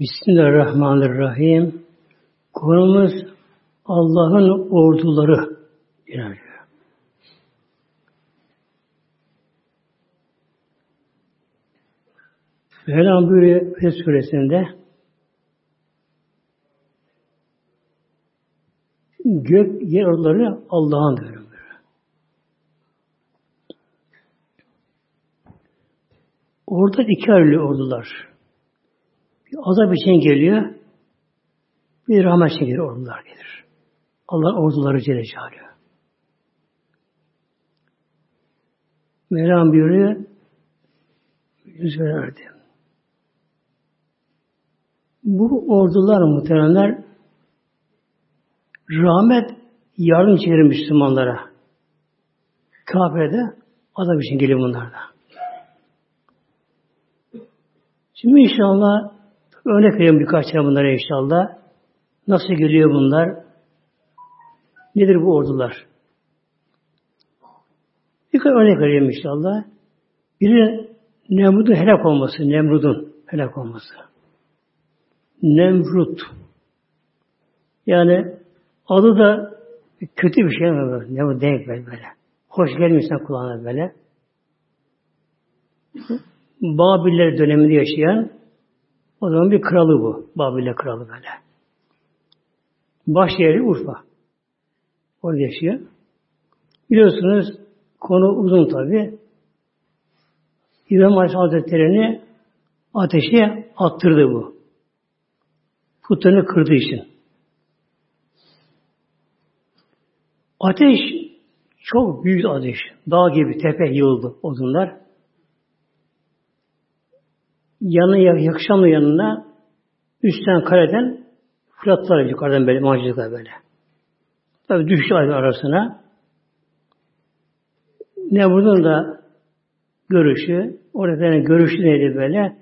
Bismillahirrahmanirrahim. Konumuz Allah'ın orduları. Yani. Mevlam buyuruyor suresinde gök yer orduları Allah'ın diyor. Orada iki ayrılı ordular. Bir azap için geliyor, bir rahmet için geliyor ordular gelir. Allah orduları Celle Celaluhu. Mevlam buyuruyor, yüz verdi. Bu ordular muhteremler rahmet yardım çevirir Müslümanlara. Kafir'de azap için geliyor bunlar da. Şimdi inşallah örnek vereyim birkaç tane bunlara inşallah. Nasıl geliyor bunlar? Nedir bu ordular? Birkaç örnek vereyim inşallah. Biri Nemrud'un helak olması. Nemrud'un helak olması. Nemrut. Yani adı da kötü bir şey mi böyle? Nemrut denk böyle. böyle. Hoş gelmiyorsan kulağına böyle. Babiller döneminde yaşayan o zaman bir kralı bu. Babiller kralı böyle. Baş yeri Urfa. Orada yaşıyor. Biliyorsunuz konu uzun tabi. İbrahim Aleyhisselam Hazretleri'ni ateşe attırdı bu. Putlarını kırdığı için. Ateş çok büyük ateş. Dağ gibi tepe yığıldı odunlar yanına yakışanlı yanına üstten kaleden fırlattılar yukarıdan böyle mancılıklar böyle. Tabi düştü arasına. Nemrut'un da görüşü, orada yani görüşü neydi böyle?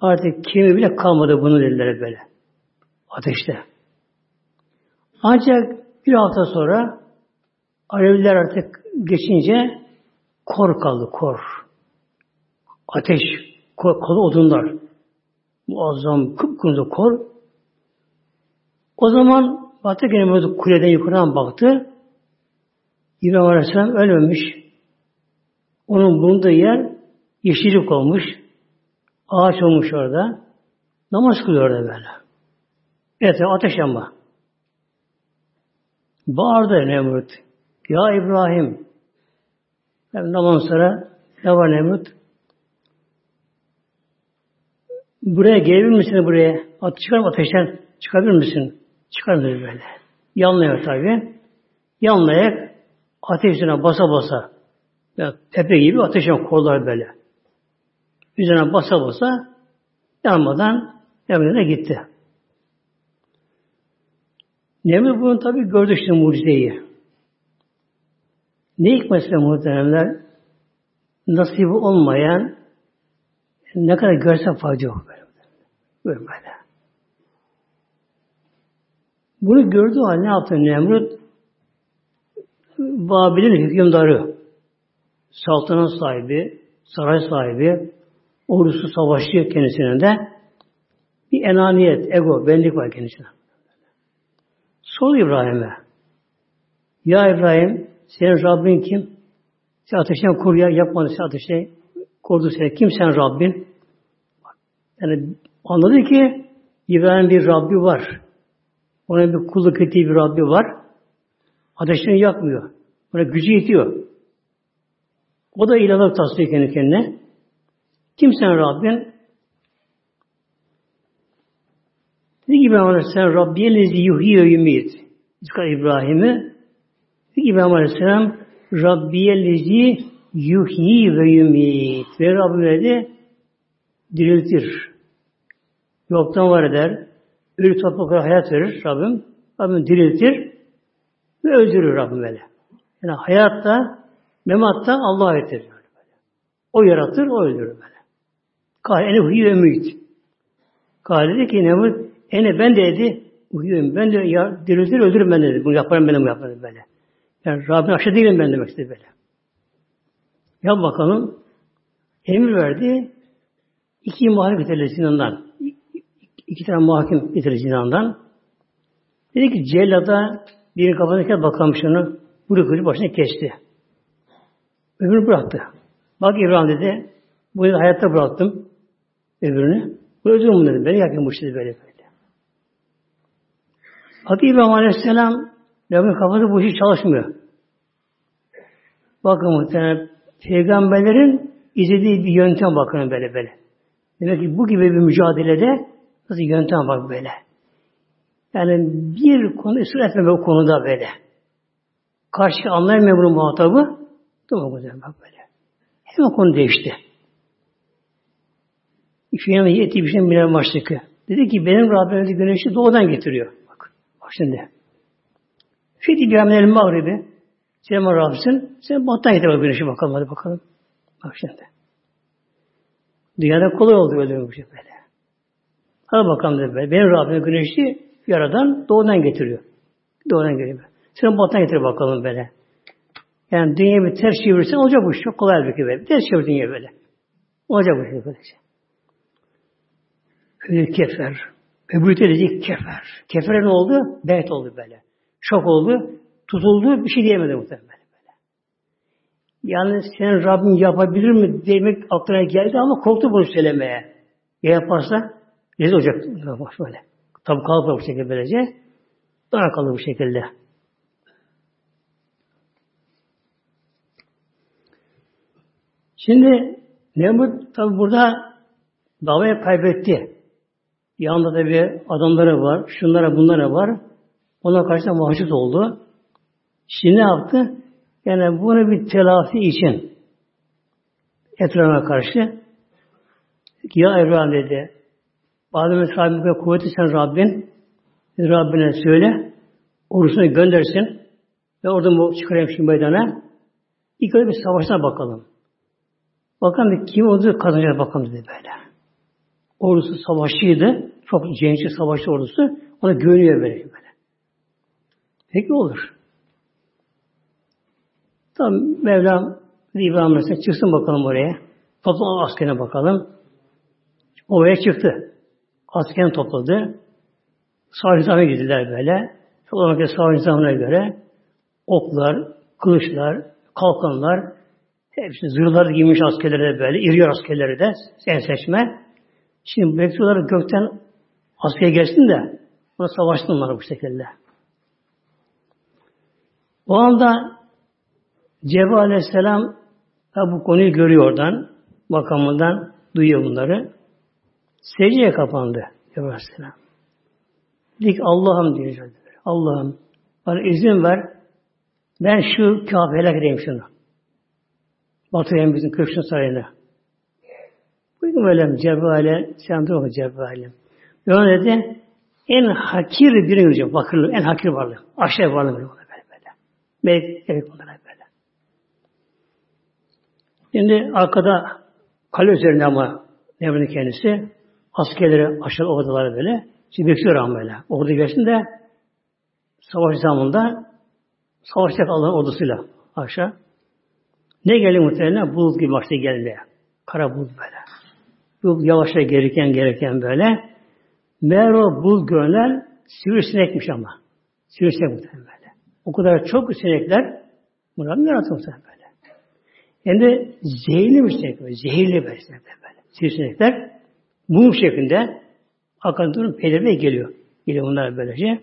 Artık kimi bile kalmadı bunu dediler böyle. Ateşte. Ancak bir hafta sonra Aleviler artık geçince kor kaldı, kor. Ateş kolu odunlar. Muazzam kıpkırmızı kor. O zaman baktı gene kuleden yukarıdan baktı. İbrahim Aleyhisselam ölmemiş. Onun bulunduğu yer yeşillik olmuş. Ağaç olmuş orada. Namaz kılıyor orada böyle. Evet ateş yanma. Bağırdı Nemrut. Ya İbrahim. Yani namaz sonra ne var Nemrut? Buraya gelebilir misin buraya? At, çıkar mı ateşten? Çıkabilir misin? Çıkar dedi böyle. Yanlıyor tabi. Yanlayak ateş üzerine basa basa. Ya, tepe gibi ateşin kollar böyle. Üzerine basa basa yanmadan yanmadan gitti. Nemrut bunu tabi gördü işte mucizeyi. Ne hikmetse muhteremler nasibi olmayan ne kadar görse fayda yok böyle. Bunu gördüğü hal ne yaptı Nemrut? Babil'in hükümdarı, saltanat sahibi, saray sahibi, ordusu savaşçı kendisine de bir enaniyet, ego, benlik var kendisine. Sor İbrahim'e. Ya İbrahim, senin Rabbin kim? Sen ateşten kur ya, yapmadın sen ateşte korudu seni. Kim sen Rabbin? Yani anladı ki İbrahim bir Rabbi var. Ona bir kulluk ettiği bir Rabbi var. Ateşini yakmıyor. Ona gücü yetiyor. O da ilahlık tasdik kendi kendine. Kim sen Rabbin? Ki İbrahim Aleyhisselam Rabbiye lezi yuhyi ve yumit. İbrahim'i Dedi ki İbrahim Aleyhisselam Rabbiye lezi yuhyi ve yumit. Ve Rabbim dedi diriltir. Yoktan var eder. Ölü topraklara hayat verir Rabbim. Rabbim diriltir ve öldürür Rabbim böyle. Yani hayatta, mematta Allah'a aittir. O yaratır, o öldürür böyle. Kâle ene huyu ve müyit. Kâle dedi ki Nemrut, ene ben de dedi, uyuyorum. Ben de ya, diriltir, öldürürüm ben dedi. Bunu yaparım ben de bunu yaparım böyle. Yani Rabbim aşağı değilim ben demek istedi böyle. Yap bakalım. Emir verdi. İki muhalif ötelesinden. iki tane muhakim getirdi zinandan. Dedi ki cellada bir kafasına bakalım şunu. Bunu kılıcı başına kesti. Öbürünü bıraktı. Bak İbrahim dedi. Bunu hayatta bıraktım. Öbürünü. Bu öldürüm dedi. Beni yakın bu işte böyle böyle. Hadi İbrahim Aleyhisselam Rabbinin kafası bu hiç çalışmıyor. Bakın muhtemelen peygamberlerin izlediği bir yöntem bakın böyle böyle. Demek ki bu gibi bir mücadelede nasıl yöntem bak böyle. Yani bir konu ısrar etme bu konuda böyle. Karşı anlayamıyor bunu muhatabı. Tamam güzel bak böyle. Hemen konu değişti. Şuna yeti bir şey bilen başlık. Dedi ki benim Rabbim güneşi doğudan getiriyor. Bak, bak şimdi. Fidi bir amelin mağribi. Sen Rabbsin. Sen battan getir bak güneşi bakalım hadi bakalım. Bak şimdi. Dünyada kolay oldu öyle bir şey böyle. Hadi bakalım dedi böyle. Benim Rabbim güneşi yaradan doğudan getiriyor. Doğudan geliyor. Sen battan getir bakalım böyle. Yani dünya bir ters çevirirsen olacak bu iş. Çok kolay bir böyle. Ters çevir dünya böyle. Olacak bu şey böylece. Öyle kefer. De dedi kefer. Kefer ne oldu? Bet oldu böyle. Şok oldu. Tutuldu. Bir şey diyemedi muhtemelen böyle. Yani sen Rabbin yapabilir mi demek aklına geldi ama korktu bunu söylemeye. Ya yaparsa rezil olacak. Böyle. Tabi kalıp bu şekilde böylece. Daha kalır bu şekilde. Şimdi Nemrut tabi burada davayı kaybetti. Yanında da bir adamları var, şunlara bunlara var. Ona karşı da mahcup oldu. Şimdi ne yaptı? Yani bunu bir telafi için etrafına karşı ya İbrahim dedi Adem'in sahibi kuvveti sen Rabbin Rabbine söyle ordusunu göndersin ve oradan çıkarayım şimdi meydana. İlk önce bir savaşına bakalım. Bakalım kim olduğu kazanacak bakalım dedi böyle. Ordusu savaşçıydı. Çok cenci savaşçı ordusu. Ona güveniyor böyle. böyle. Peki olur. Tamam Mevlam İbrahim Aleyhisselam çıksın bakalım oraya. Toplam askerine bakalım. Oraya çıktı. Askerini topladı. Savaş nizamına girdiler böyle. Sonra savaş nizamına göre oklar, kılıçlar, kalkanlar, hepsi zırhları giymiş askerleri de böyle, iri askerleri de sen seçme. Şimdi bekliyorlar gökten askere gelsin de ona savaştın bu şekilde. O anda Cebrail Aleyhisselam bu konuyu görüyor oradan, makamından duyuyor bunları. Secdeye kapandı Cebrail Aleyhisselam. Dedi Allah'ım diyor. Allah'ım bana izin ver. Ben şu kafir helak edeyim şunu. Batırayım bizim Kırşın sarayına. Buyurun böyle Cebrail'e, sen dur Cebrail'e. Ve dedi, en hakir biri görecek, bakırlı, en hakir varlık. Aşağı varlık böyle böyle. böyle. Melek, evet bunlara. Şimdi arkada kale üzerinde ama Nevri'nin kendisi askerleri aşağı oradalar böyle. Şimdi bekliyor ama böyle. Orada gelsin de savaş zamanında savaşacak Allah'ın ordusuyla aşağı. Ne geldi muhtemelen? Bulut gibi başta geldi. Kara bulut böyle. Bulut yavaşça gereken gereken böyle. Meğer o bulut görünen sivrisinekmiş ama. Sivrisinek muhtemelen böyle. O kadar çok sinekler bunlar mı yaratıyor muhtemelen. Hem de zehirli sinek böyle. Zehirli sinek böyle. Sivrisinekler mum şeklinde akan durum pelerine geliyor. Geliyor bunlar böylece.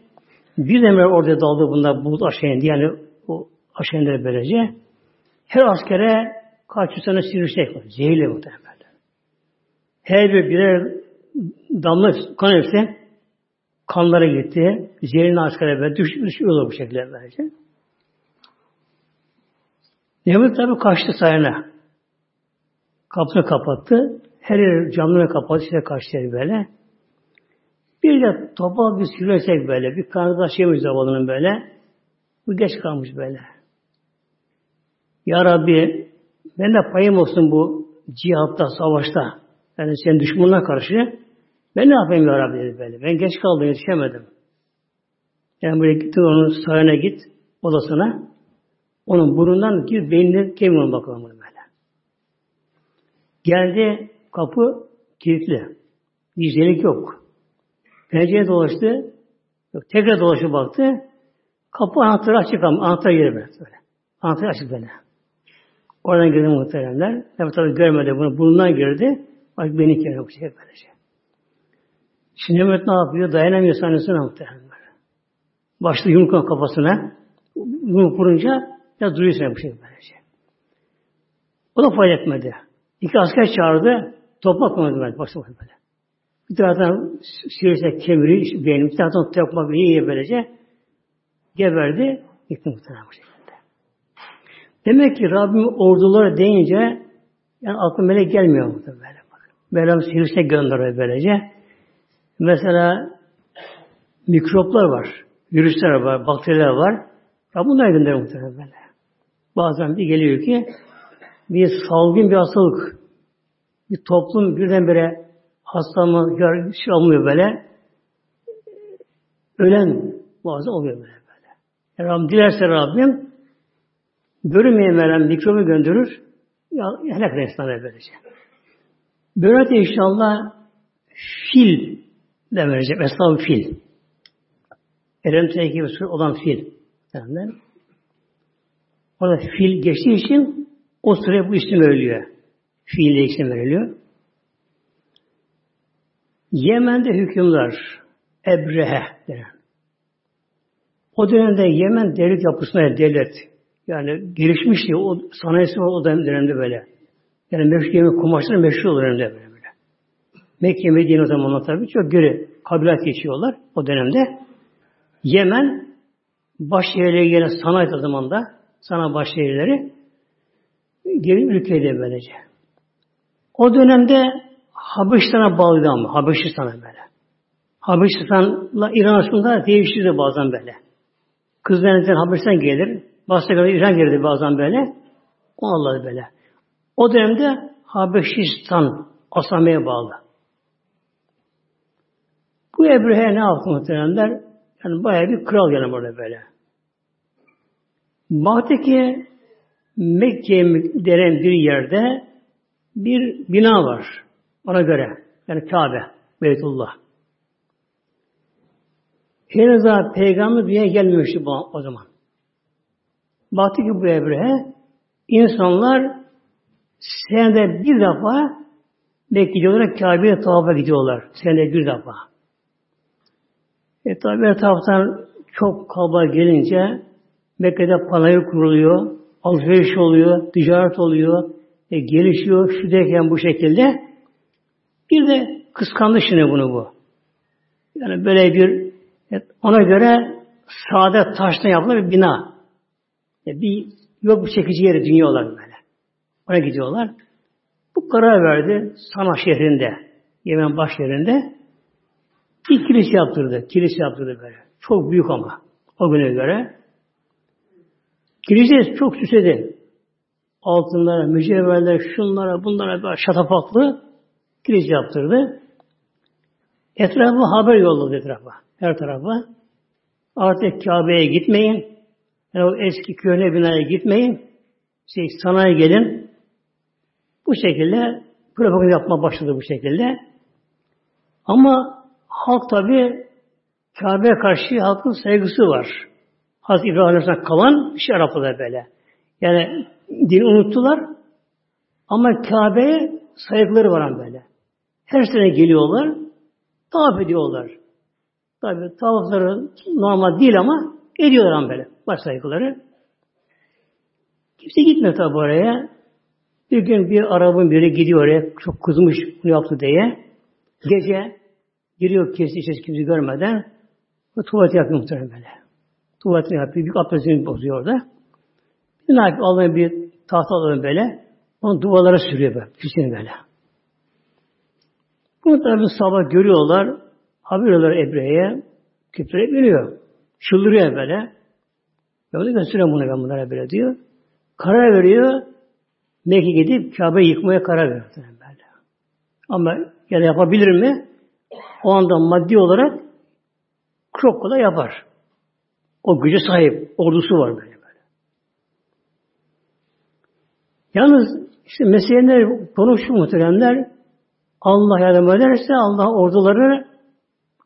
Bir demir orada daldı bunlar bulut aşağı indi. Yani o aşağı indi böylece. Her askere kaç yüz tane sivrisinek var. Zehirli muhtemelen. Her bir birer damla kan hepsi kanlara gitti. Zehirli askere böyle düş, düşüyorlar bu şekilde böylece. Nemrut tabi kaçtı sayına. Kapısını kapattı. Her yer camını kapattı. İşte kaçtı böyle. Bir de topal bir sürüsek böyle. Bir kanada şeymiş zavalının böyle. Bu geç kalmış böyle. Ya Rabbi ben de payım olsun bu cihatta, savaşta. Yani senin düşmanına karşı. Ben ne yapayım Ya Rabbi dedi böyle. Ben geç kaldım, yetişemedim. Yani buraya gittin onun sarayına git, odasına. Onun burnundan gir, beynine kemiğine bakalım böyle. Geldi, kapı kilitli. Gizlilik yok. Pencereye dolaştı. Yok, tekrar dolaşıp baktı. Kapı anahtarı açık ama anahtar yeri böyle. Anahtar açık böyle. Oradan girdi muhteremler. Tabi tabi görmedi bunu. Burnundan girdi. Bak beni kere bu şey böylece. Şimdi Mehmet ne yapıyor? Dayanamıyor sahnesine muhteremler. Başlı yumruk kafasına. Yumruk vurunca ya duruyor sana bu şey böylece. O da fayda etmedi. İki asker çağırdı. Topmak mı böyle? Başta böyle. Bir taraftan sirirse kemiri, benim bir taraftan topmak iyi böylece geberdi. Gitti muhtemelen bu şekilde. Demek ki Rabbim orduları deyince yani aklı melek gelmiyor muhtemelen. Mevlam sivrisinek gönderiyor böylece. Mesela mikroplar var, virüsler var, bakteriler var. Rabbim bunlar gönderiyor muhtemelen böyle. Bazen bir geliyor ki bir salgın bir hastalık, bir toplum birdenbire hastalama şey olmuyor böyle. Ölen bazen oluyor böyle böyle. Yani Rabbim dilerse Rabbim görünmeyen veren mikrobu gönderir. Ya, helak insanları böylece. Böyle inşallah fil de verecek. Esnaf fil. Erem tehlikeli olan fil. Yani, orada fil geçtiği için o süre bu isim veriliyor. Fiille isim veriliyor. Yemen'de hükümler Ebrehe denen. O dönemde Yemen devlet yapısına devlet. Yani gelişmişti. O sanayisi var o dönemde böyle. Yani meşhur yemek kumaşları meşhur olur dönemde böyle. böyle. Mekke, Medine o zamanlar tabii çok göre kabilat geçiyorlar o dönemde. Yemen baş yerleri gelen sanayi o zaman da sana baş yerleri geri ülkeydi böylece. O dönemde Habeşistan'a bağlıydı ama. Habeşistan'a böyle. Habeşistan'la İran arasında değiştirdi bazen böyle. Kız denizden Habeşistan gelir. Basra İran gelirdi bazen böyle. O Allah'ı böyle. O dönemde Habeşistan Asame'ye bağlı. Bu Ebrehe ne yaptı muhtemelenler? Yani bayağı bir kral yani burada böyle. Baktı Mekke denen bir yerde bir bina var. Ona göre. Yani Kabe, Beytullah. Henüz daha peygamber dünyaya gelmemişti bu, o zaman. Baktı ki bu Ebrehe insanlar senede bir defa Mekke gidiyorlar, Kabe'ye tavafa gidiyorlar. Senede bir defa. E tabi etraftan çok kalabalık gelince Mekke'de panayır kuruluyor, alışveriş oluyor, ticaret oluyor, e, gelişiyor, şu derken bu şekilde. Bir de kıskandı şimdi bunu bu. Yani böyle bir ona göre sade taştan yapılan bir bina. Yani bir yok bir çekici yeri dünya olarak böyle. Ona gidiyorlar. Bu karar verdi Sana şehrinde, Yemen baş yerinde bir kilise yaptırdı. Kilise yaptırdı böyle. Çok büyük ama o güne göre. Kilise çok süsledi. Altınlara, mücevherler, şunlara, bunlara böyle şatafatlı Giriş yaptırdı. Etrafı haber yolladı etrafa. Her tarafa. Artık Kabe'ye gitmeyin. Yani o eski köyüne binaya gitmeyin. Şey, sanayi gelin. Bu şekilde propaganda yapma başladı bu şekilde. Ama halk tabi Kabe'ye karşı halkın saygısı var. Hazreti İbrahim kalan şey Arap'ta böyle. Yani dini unuttular ama Kabe'ye saygıları var böyle. Her sene geliyorlar, tavaf ediyorlar. Tabi tavafları normal değil ama ediyorlar böyle baş saygıları. Kimse gitmiyor tabi oraya. Bir gün bir arabın biri gidiyor oraya, çok kızmış bunu yaptı diye. Gece giriyor kesti içeri kimse görmeden ve tuvalet yapıyor muhtemelen böyle. Tuvaletini yapıyor, büyük abdestini bozuyor orada. Ne yapıyor? Allah'ın bir tahta alıyor böyle. Onu duvarlara sürüyor böyle. Küsini böyle. Bunu tabi sabah görüyorlar. Haber veriyorlar Ebre'ye. Küfre veriyor. Çıldırıyor böyle. Böyle gösteriyorum bunu ben bunlara böyle diyor. Karar veriyor. Mekke gidip Kabe yıkmaya karar veriyor. Böyle. Ama yani yapabilir mi? O anda maddi olarak çok kolay yapar. O güce sahip. Ordusu var böyle. böyle. Yalnız işte meseleler konuşuyor muhteremler Allah yardım ederse Allah orduları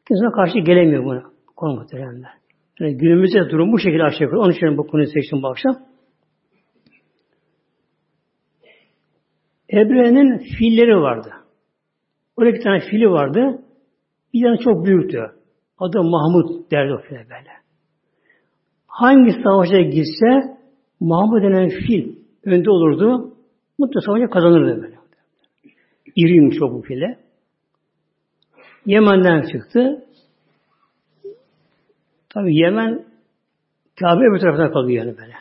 Kimse karşı gelemiyor buna. Konu muhteremler. Yani günümüzde durum bu şekilde aşağı yukarı. Onun için bu konuyu seçtim bu akşam. Ebre'nin filleri vardı. Orada bir tane fili vardı. Bir tane çok büyüktü. Adı Mahmut derdi o file böyle. Hangi savaşa gitse Mahmut denen fil önde olurdu. Mutlu savaşa kazanırdı böyle. İriymiş çok bu file. Yemen'den çıktı. Tabi Yemen Kabe bir tarafına kalıyor yani böyle.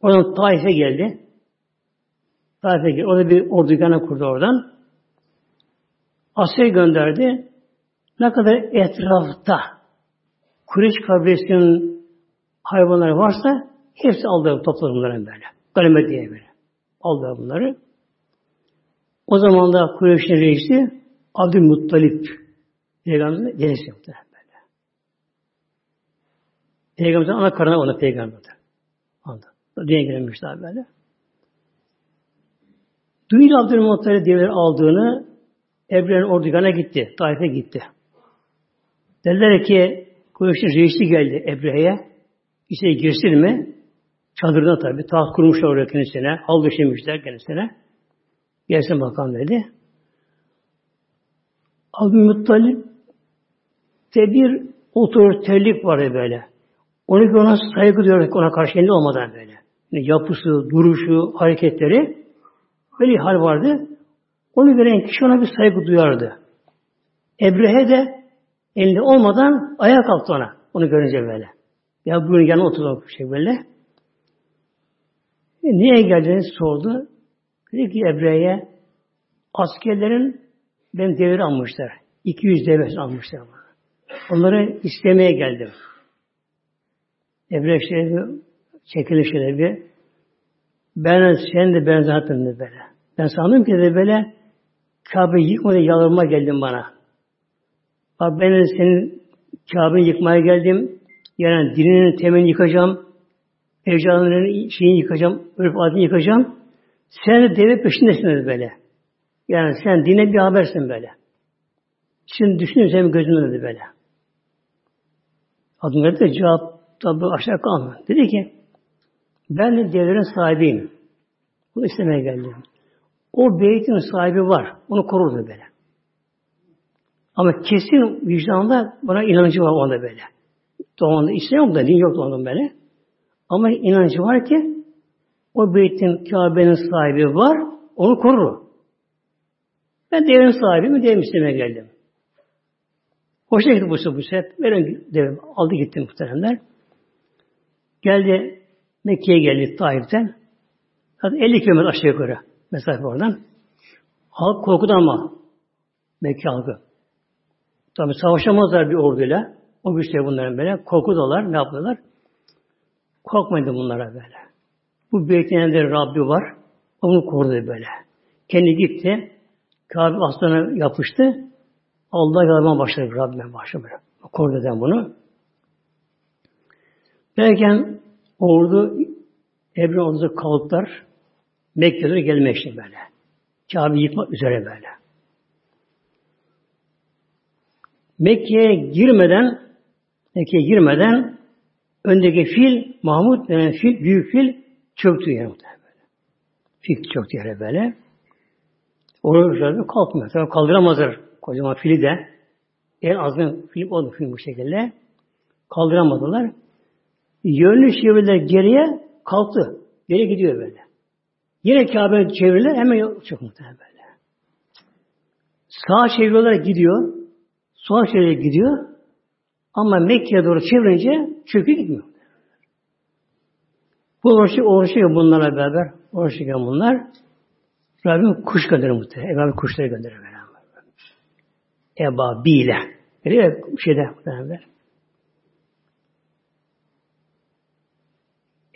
Oradan Taif'e geldi. Taif'e geldi. Orada bir ordugana kurdu oradan. Asya'ya gönderdi. Ne kadar etrafta Kureyş kabilesinin hayvanları varsa hepsi aldı topladı bunları böyle. Ganimet diye böyle. Aldı bunları. O zaman da Kureyş'in reisi Abdülmuttalip Peygamber'in dedesi yaptı. Böyle. Peygamber'in ana karına ona peygamberdi. Anda. Dünya gelmiş daha böyle. Duydu Abdülmuttalip devleri aldığını Ebre'nin ordugana gitti. Taif'e gitti. Dediler ki Kureyş'in reisi geldi Ebre'ye. İçeri girsin mi? Çadırına tabi. Taht kurmuşlar oraya kendisine. Hal döşemişler kendisine. Gelsin bakalım dedi. Abdülmuttalip de bir otoriterlik vardı böyle. Onu ki ona saygı duyuyoruz ona karşı kendi olmadan böyle. Yani yapısı, duruşu, hareketleri böyle hal vardı. Onu gören kişi ona bir saygı duyardı. Ebrehe de elinde olmadan ayağa kalktı ona. Onu görünce böyle. Ya bugün yanına oturdu şey böyle. E, niye geldiğini sordu. Dedi ki Ebre'ye askerlerin ben devir almışlar. 200 devir almışlar. Onları istemeye geldim. Şöyle bir çekilir şöyle bir ben sen de ben zaten de böyle. Ben sandım ki de böyle Kabe yıkmadı yalvarma geldim bana. Bak ben senin Kabe'yi yıkmaya geldim. Yani dininin temelini yıkacağım. Ecdadının şeyini yıkacağım. Örf adını yıkacağım. Sen de deve peşindesin böyle. Yani sen dine bir habersin böyle. Şimdi düşünüyorum senin gözümde dedi böyle. Adım verdi de cevap tabi aşağı kalmadı. Dedi ki ben de devlerin sahibiyim. Bunu istemeye geldim. O beytin sahibi var. Onu korurdu böyle. Ama kesin vicdanında bana inancı var onda böyle. Doğanda İslam yok da din yok onun böyle. Ama inancı var ki o beytin Kabe'nin sahibi var, onu korur. Ben devin sahibiyim, devim istemeye geldim. Hoşuna gitti bu sefer. Bu sefer. Veren devim. Aldı gitti muhteremler. Geldi Mekke'ye geldi Taif'ten. Zaten 50 kilometre aşağı yukarı mesafe oradan. Halk korkudan ama Mekke halkı. Tabi savaşamazlar bir orduyla. O güçle bunların böyle. Korkudalar. Ne yapıyorlar? Korkmayın bunlara böyle. Bu beklenen Rabbi var. Onu korudu böyle. Kendi gitti. Kabe aslana yapıştı. Allah yalvarmaya başladı. Rabbime başladı. Korudu eden bunu. Derken ordu Ebru ordusu kalıplar Mekke'ye gelmek için böyle. Kabe yıkmak üzere böyle. Mekke'ye girmeden Mekke'ye girmeden öndeki fil Mahmud denen fil, büyük fil çöktü yere böyle. Fil çöktü yere böyle. Orada kalkmıyor. Tabii kaldıramazlar kocaman fili de. En azın fil oldu fil bu şekilde. Kaldıramadılar. Yönlü çevirdiler geriye kalktı. Geri gidiyor böyle. Yine Kabe çevirirler hemen çok muhtemelen böyle. Sağa çeviriyorlar gidiyor. Sola çeviriyorlar gidiyor. Ama Mekke'ye doğru çevirince çökü gitmiyor. Bu uğraşıyor, uğraşıyor bunlarla beraber. Uğraşıyor bunlar. Rabbim kuş gönderir muhtemelen. Rabbim kuşları gönderir beraber. Eba bile. Öyle şeyde beraber.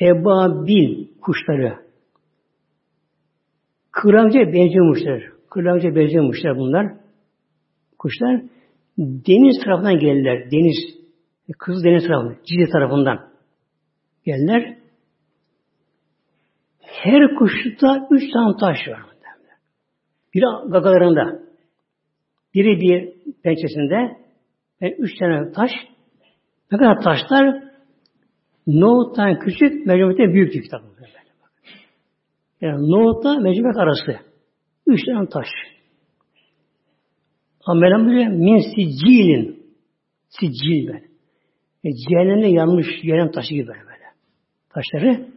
Ebabil kuşları. Kıranca benziyormuşlar. Kıranca benziyormuşlar bunlar. Kuşlar. Deniz tarafından gelirler. Deniz. Kız deniz tarafından. Cide tarafından. Gelirler. Her kuşta üç tane taş var. Biri gagalarında. Biri bir pençesinde. Yani üç tane taş. Ne kadar taşlar? Nohuttan küçük, mercimekten büyük kitap. Yani nohutla mercimek arası. Üç tane taş. Amelem bile min siccilin. Siccil böyle. E, cehennemde yanmış cehennem taşı gibi böyle, böyle. Taşları.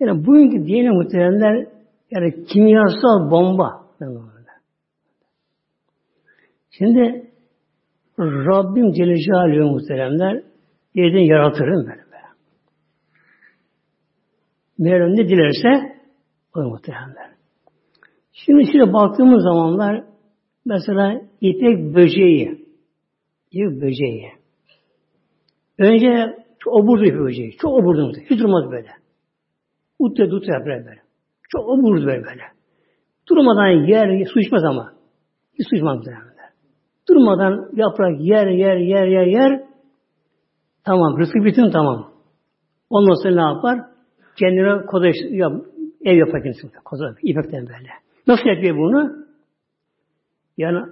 Yani bugünkü diyelim muhteremler yani kimyasal bomba. Şimdi Rabbim Celle Celaluhu muhteremler yerden yaratırım böyle. böyle. Mevlam ne dilerse o muhteremler. Şimdi şimdi baktığımız zamanlar mesela ipek böceği ipek böceği önce çok oburdu ipek böceği. Çok oburdu. Hiç durmaz böyle. Utte dut yapar böyle. Çok oburdu böyle böyle. Durmadan yer, su içmez ama. Hiç su içmez böyle. Durmadan yaprak yer, yer, yer, yer, yer. Tamam, rızkı bitin tamam. Ondan sonra ne yapar? Kendine koda yap, ev yapar kendisi. Koda, ipekten böyle. Nasıl yapıyor bunu? Yani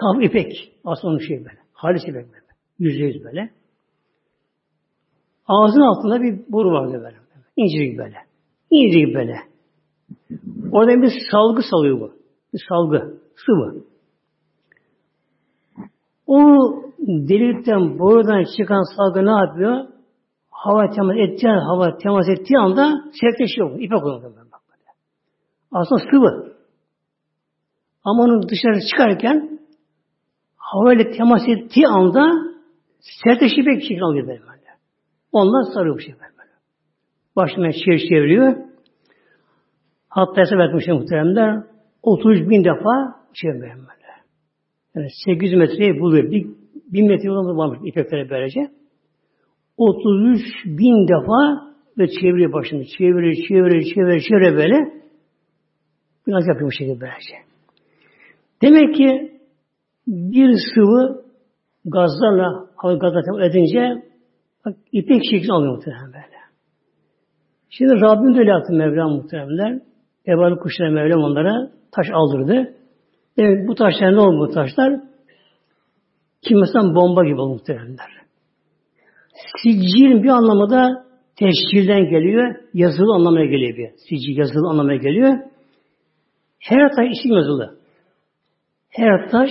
saf ipek. Aslında şey böyle. Halis ipek böyle. Yüzde yüz böyle. Ağzın altında bir boru vardı böyle. İncir böyle. İncir böyle. Orada bir salgı salıyor bu. Bir salgı. Sıvı. O delikten, borudan çıkan salgı ne yapıyor? Hava temas ettiği, hava temas ettiği anda sertleşiyor. İpek oluyor. Aslında sıvı. Ama onu dışarı çıkarken hava ile temas ettiği anda sertleşip bir şekilde alıyor böyle. Ondan sarıyor bu şey böyle. Başına çevir çeviriyor. Hatta hesap etmişler muhteremler 30 bin defa çeviriyor böyle. Yani 800 metreyi buluyor. Bir, bin metre yolunda varmış ipeklere böylece. 33 bin defa ve çeviriyor başını. Çeviriyor, çeviriyor, çeviriyor, çeviriyor böyle. Biraz yapıyor bu şekilde böylece. Demek ki bir sıvı gazlarla hava gazla edince bak, ipek şeklini alıyor muhtemelen böyle. Şimdi Rabbim de öyle yaptı Mevlam muhteremler. Ebalı kuşlara Mevlam onlara taş aldırdı. Evet bu taşlar ne oldu bu taşlar? Kimyasal bomba gibi oldu muhteremler. Sicil bir anlamda teşkilden geliyor, yazılı anlamına geliyor bir. Sicil yazılı anlamına geliyor. Her taş isim yazılı. Her taş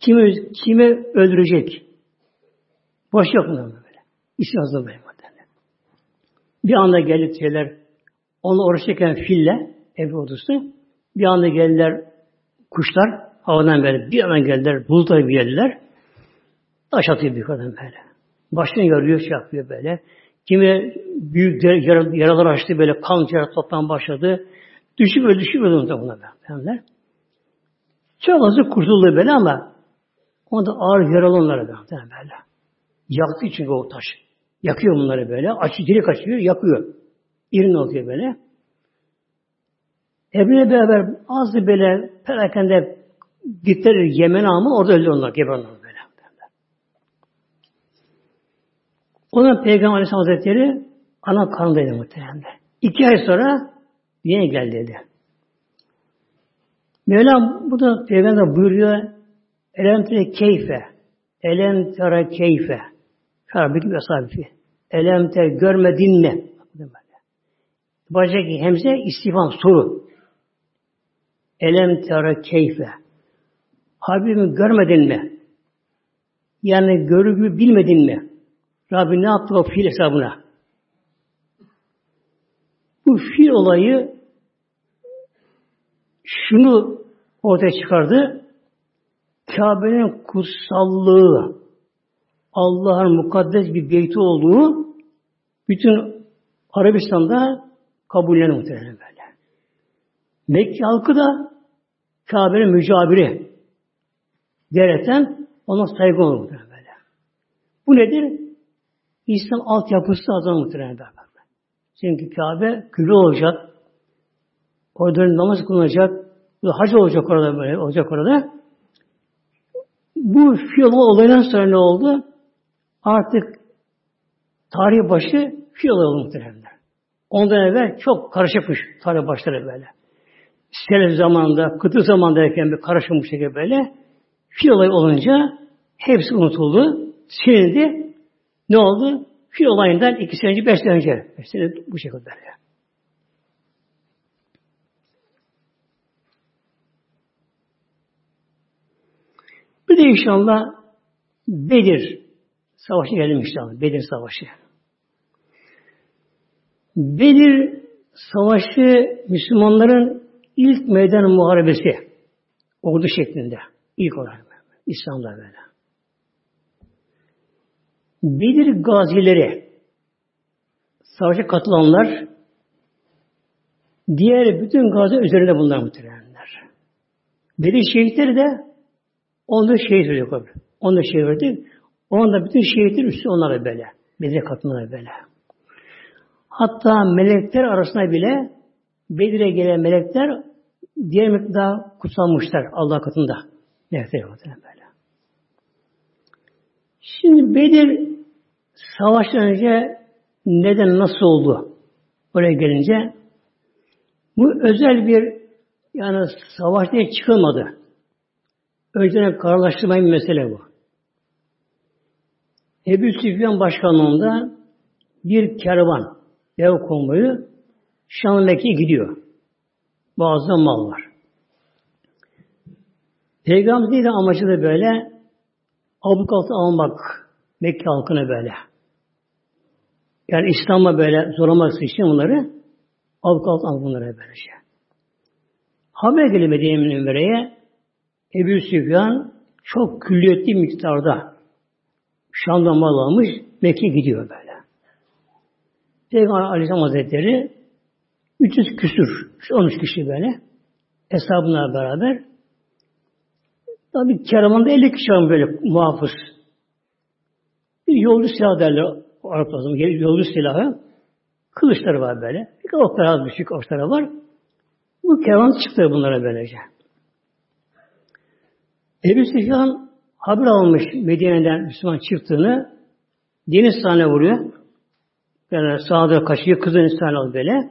kimi, kimi öldürecek. Boş yok mu böyle? İsim yazılı böyle. Bir anda geldi şeyler, onunla uğraşırken fille, ev ordusu, bir anda geldiler kuşlar, havadan böyle bir anda geldiler, bulutlar bir geldiler, taş atıyor bir kadın böyle. Başını yarıyor, şey yapıyor böyle. Kimi büyük yaralar açtı böyle, kan yara toptan başladı. Düşüp öldü, düşüp öldü bunlar böyle. Çok azı kurtuldu böyle ama onda ağır yaralı onlara böyle. Yaktı çünkü o taş. Yakıyor bunları böyle. Açı, direkt açıyor, yakıyor. İrin oluyor böyle. Ebru'yla beraber az böyle perakende gittiler Yemen'e ama orada öldü onlar. Geber onlar böyle. Peygamber Aleyhisselam Hazretleri ana karnındaydı muhtemelen. İki ay sonra yine geldi dedi. Mevlam bu da Peygamber buyuruyor Elem tere keyfe Elem tere keyfe Şarabik ve sahibi. Elem tere görmedin mi? Baştaki hemze istifam soru. Elem tere keyfe. Habibimi görmedin mi? Yani görüp bilmedin mi? Rabbi ne yaptı o fiil hesabına? Bu fiil olayı şunu ortaya çıkardı. Kabe'nin kutsallığı, Allah'ın mukaddes bir beyti olduğu bütün Arabistan'da kabullenir muhtemelen böyle. Mekke halkı da Kabe'nin mücabiri devletten ona saygı olur muhtemelen böyle. Bu nedir? İslam altyapısı azam muhtemelen böyle. Çünkü Kabe küre olacak, orada namaz kılınacak, hac olacak orada böyle, olacak orada. Bu fiil olayından sonra ne oldu? Artık tarih başı fiil oldu muhtemelen. Ondan evvel çok karışıkmış tarih başları böyle. Selef zamanında, kıtı zamandayken bir karışık bir şekilde böyle fil olayı olunca hepsi unutuldu. Silindi. Ne oldu? Fil olayından iki sene önce, beş sene önce. Beş sene bu şekilde böyle. Bir de inşallah Bedir savaşı geldim inşallah. Bedir savaşı. Bedir savaşı Müslümanların ilk meydan muharebesi ordu şeklinde. ilk olarak İslam'da böyle. Bedir gazileri savaşa katılanlar diğer bütün gazi üzerinde bunlar muhtemelenler. Bedir şehitleri de onda şehit verdik. Onda şehit verdik. Onda bütün şehitler üstü onlara böyle. Bedir'e katılmalar böyle. Hatta melekler arasında bile Bedir'e gelen melekler diğer daha kutsanmışlar Allah katında. Melekler böyle. Şimdi Bedir savaştan önce neden nasıl oldu? Oraya gelince bu özel bir yani savaş diye çıkılmadı. Önceden kararlaştırmayın mesele bu. Ebu Süfyan başkanlığında bir kervan, dev konvoyu Şam gidiyor. Bazı mal var. Peygamberin de amacı da böyle abuk altı almak Mekke halkına böyle. Yani İslam'a böyle zorlamak için bunları abuk altı almak bunlara böylece. Haber geliyor Medine Münevvere'ye Ebu Süfyan çok külliyetli miktarda Şam'dan mal almış, Mekke gidiyor böyle. Peygamber Aleyhisselam Hazretleri 300 küsür, 13 kişi böyle hesabına beraber tabi kervanda 50 kişi var böyle muhafız. Bir yolcu silah derler Araplar yolcu silahı. Kılıçları var böyle. Bir okları az düşük okları var. Bu kervan çıktı bunlara böylece. Ebu Süfyan haber almış Medine'den Müslüman çıktığını deniz sahne vuruyor. Yani sağda kaçıyor, kızın sahne al böyle.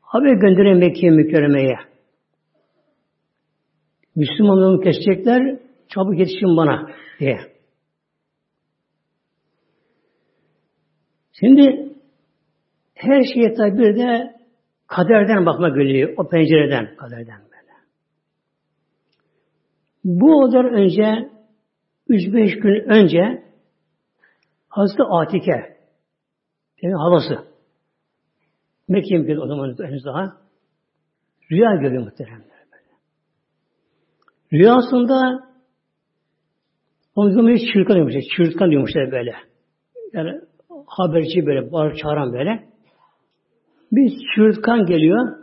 Haber gönderiyor Mekke'ye mükerremeye. Müslümanları kesecekler, çabuk yetişin bana diye. Şimdi her şeye tabi bir de kaderden bakma geliyor. O pencereden, kaderden. Bu odan önce 3-5 gün önce Hazreti Atike yani halası Mekke'ye mi o zaman henüz daha rüya görüyor muhteremler. Rüyasında onu görmüş çırtkan diyormuşlar. Çırtkan diyormuşlar böyle. Yani haberci böyle, bağır çağıran böyle. Bir çırtkan geliyor.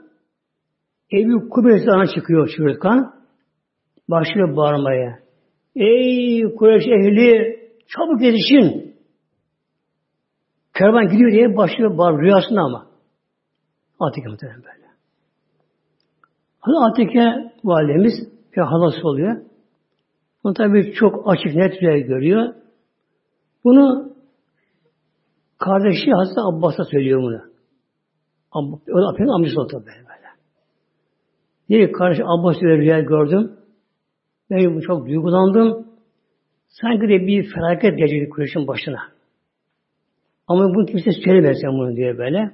Ebu Kubeyz'den çıkıyor çırtkan. Başlıyor bağırmaya. Ey Kureyş ehli çabuk yetişin. Kervan gidiyor diye başlıyor bağır rüyasında ama. Atike muhtemelen böyle. Atike validemiz bir halası oluyor. Bunu tabi çok açık net rüya görüyor. Bunu kardeşi Hazreti Abbas'a söylüyor bunu. O da Peygamber amcası oldu böyle böyle. Diyor ki kardeş Abbas diyor rüya gördüm. Ben çok duygulandım. Sanki de bir felaket gelecekti Kureyş'in başına. Ama bunu kimse söylemezsen bunu diye böyle.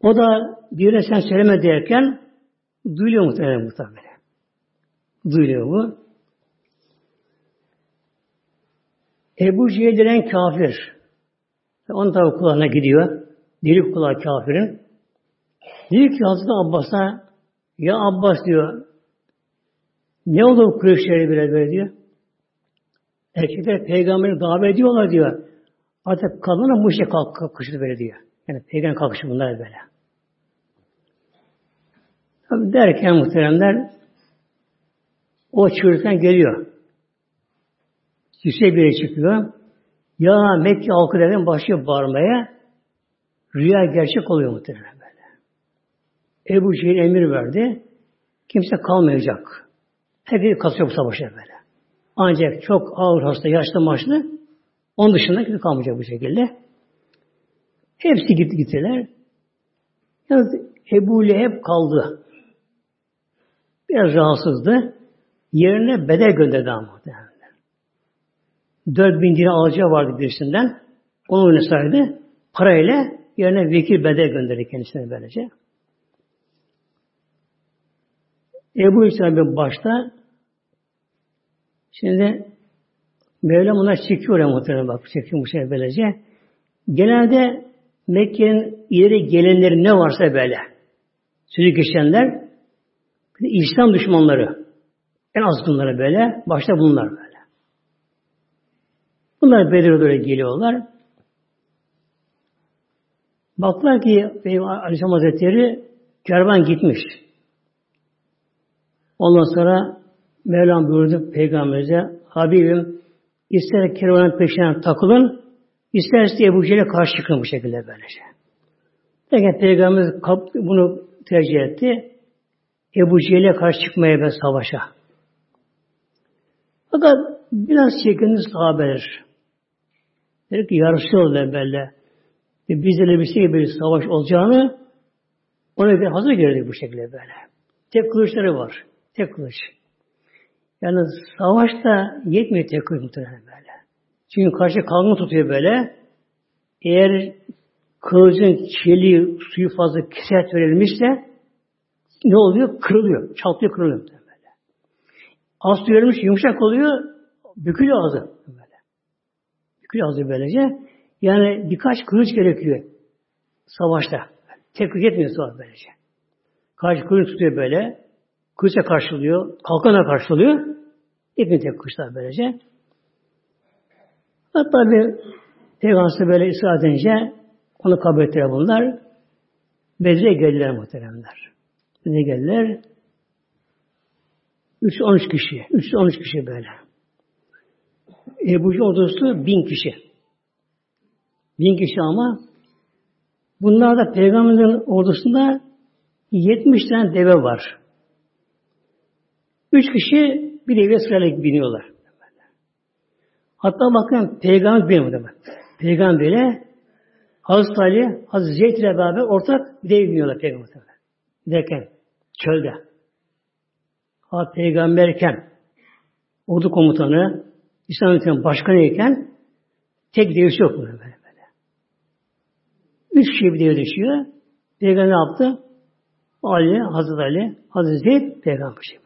O da birine sen söyleme derken duyuluyor muhtemelen muhtemelen. Duyuluyor bu. Ebu Cehil kafir. Onun tabi kulağına gidiyor. Dili kulağı kafirin. Diyor ki Hazreti Abbas'a ya Abbas diyor ne oldu Kureyşleri bile böyle diyor. Erkekler peygamberi davet ediyorlar diyor. Artık kadına bu işe kalk, kalkışı böyle diyor. Yani peygamber kalkışı bunlar böyle. Tabi derken muhteremler o çığırırken geliyor. Yüksek bir çıkıyor. Ya Mekke halkı dedim başlıyor bağırmaya. Rüya gerçek oluyor muhtemelen böyle. Ebu Cehil emir verdi. Kimse kalmayacak. Herkes kasıyor bu savaşa böyle. Ancak çok ağır hasta, yaşlı maçlı onun dışında kimse kalmayacak bu şekilde. Hepsi gitti gittiler. Yalnız Ebu Leheb kaldı. Biraz rahatsızdı. yerine bedel gönderdi ama muhtemelen. 4000 dinar alacağı vardı birisinden. Onu oynasaydı parayla yerine vekil bedel gönderdi kendisine böylece. Ebu İsa'nın başta şimdi Mevlam ona çekiyor ya bak çekiyor bu şey böylece. Genelde Mekke'nin ileri gelenleri ne varsa böyle. Sözü geçenler İslam düşmanları en azgınları böyle. Başta bunlar böyle. Bunlar Bedir'e böyle geliyorlar. Baklar ki Peygamber Aleyhisselam Hazretleri kervan gitmiş. Ondan sonra Mevlam buyurdu Peygamberimize Habibim ister kervanın peşine takılın isterse Ebu Cehil'e karşı çıkın bu şekilde böylece. Peki Peygamberimiz bunu tercih etti. Ebu Cehil'e karşı çıkmaya ve savaşa. Fakat biraz çekindi sahabeler. Dedi ki yarışıyorlar böyle. Ve bizlerle bir şey bir savaş olacağını ona bir hazır geldik bu şekilde böyle. Tek kılıçları var. Tek kılıç. Yani savaşta yetmiyor tek kılıç muhtemelen böyle. Çünkü karşı kalın tutuyor böyle. Eğer kılıcın çeliği, suyu fazla keset verilmişse ne oluyor? Kırılıyor. Çatlıyor, kırılıyor. Böyle. Az verilmiş, yumuşak oluyor, bükülüyor ağzı. Böyle. Bükülüyor ağzı böylece. Yani birkaç kılıç gerekiyor savaşta. Tek kılıç yetmiyor savaş böylece. Karşı kılıç tutuyor böyle. Kılıçla karşılıyor. Kalkana karşılıyor. Yetmiyor tek kılıçlar böylece. Hatta bir Peygamber böyle ısrar edince onu kabul ettiler bunlar. Bedre geldiler muhteremler. Bedre geldiler. 3-13 kişi. 3-13 kişi böyle. Ebu ordusu bin kişi. Bin kişi ama bunlar da Peygamberin ordusunda 70 tane deve var. Üç kişi bir deve sırayla biniyorlar. Hatta bakın peygamber biniyor. Peygamberle Hazreti Ali, Hazreti Zeyd ile beraber ortak bir deve biniyorlar peygamber. Giderken çölde. Ha peygamberken ordu komutanı İslamiyet'in başkanı iken tek devisi yok böyle böyle. Üç kişi bir devre düşüyor. Peygamber ne yaptı? Ali, Hazreti Ali, Hazreti Zeyd, Peygamber şey.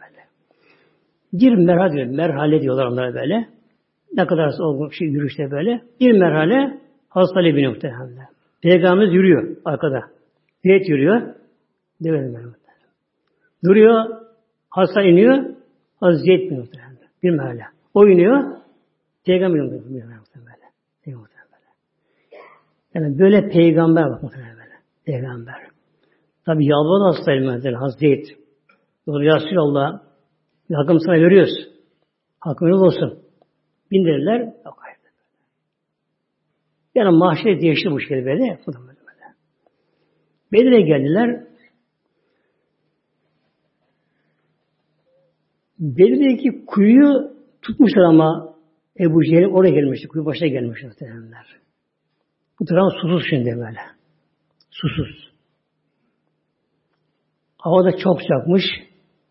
Bir merhale diyor, merhale diyorlar onlara böyle. Ne kadar o şey yürüyüşte böyle. Bir merhale Ali biniyor muhtemelen. Peygamberimiz yürüyor arkada. Zeyd yürüyor. Develim Duruyor. Hasta iniyor. Hazreti Zeyd biniyor muhtemelen. Bir merhale. O iniyor. Peygamber muhtemelen. Yani böyle peygamber bak muhtemelen böyle. Peygamber. Tabi yalvardı hastayım mesela Hazreti. Resulallah hakkım sana veriyoruz. Hakkım yol olsun. Bindirirler. Yok hayır. Yani mahşer değişti bu şekilde böyle. Da. Bedir'e geldiler. Bedir'deki kuyu tutmuşlar ama Ebu Cehil oraya gelmişti. Kuyu başına gelmişti muhtemelenler. Bu taraf susuz şimdi böyle. Susuz. Havada çok sıcakmış.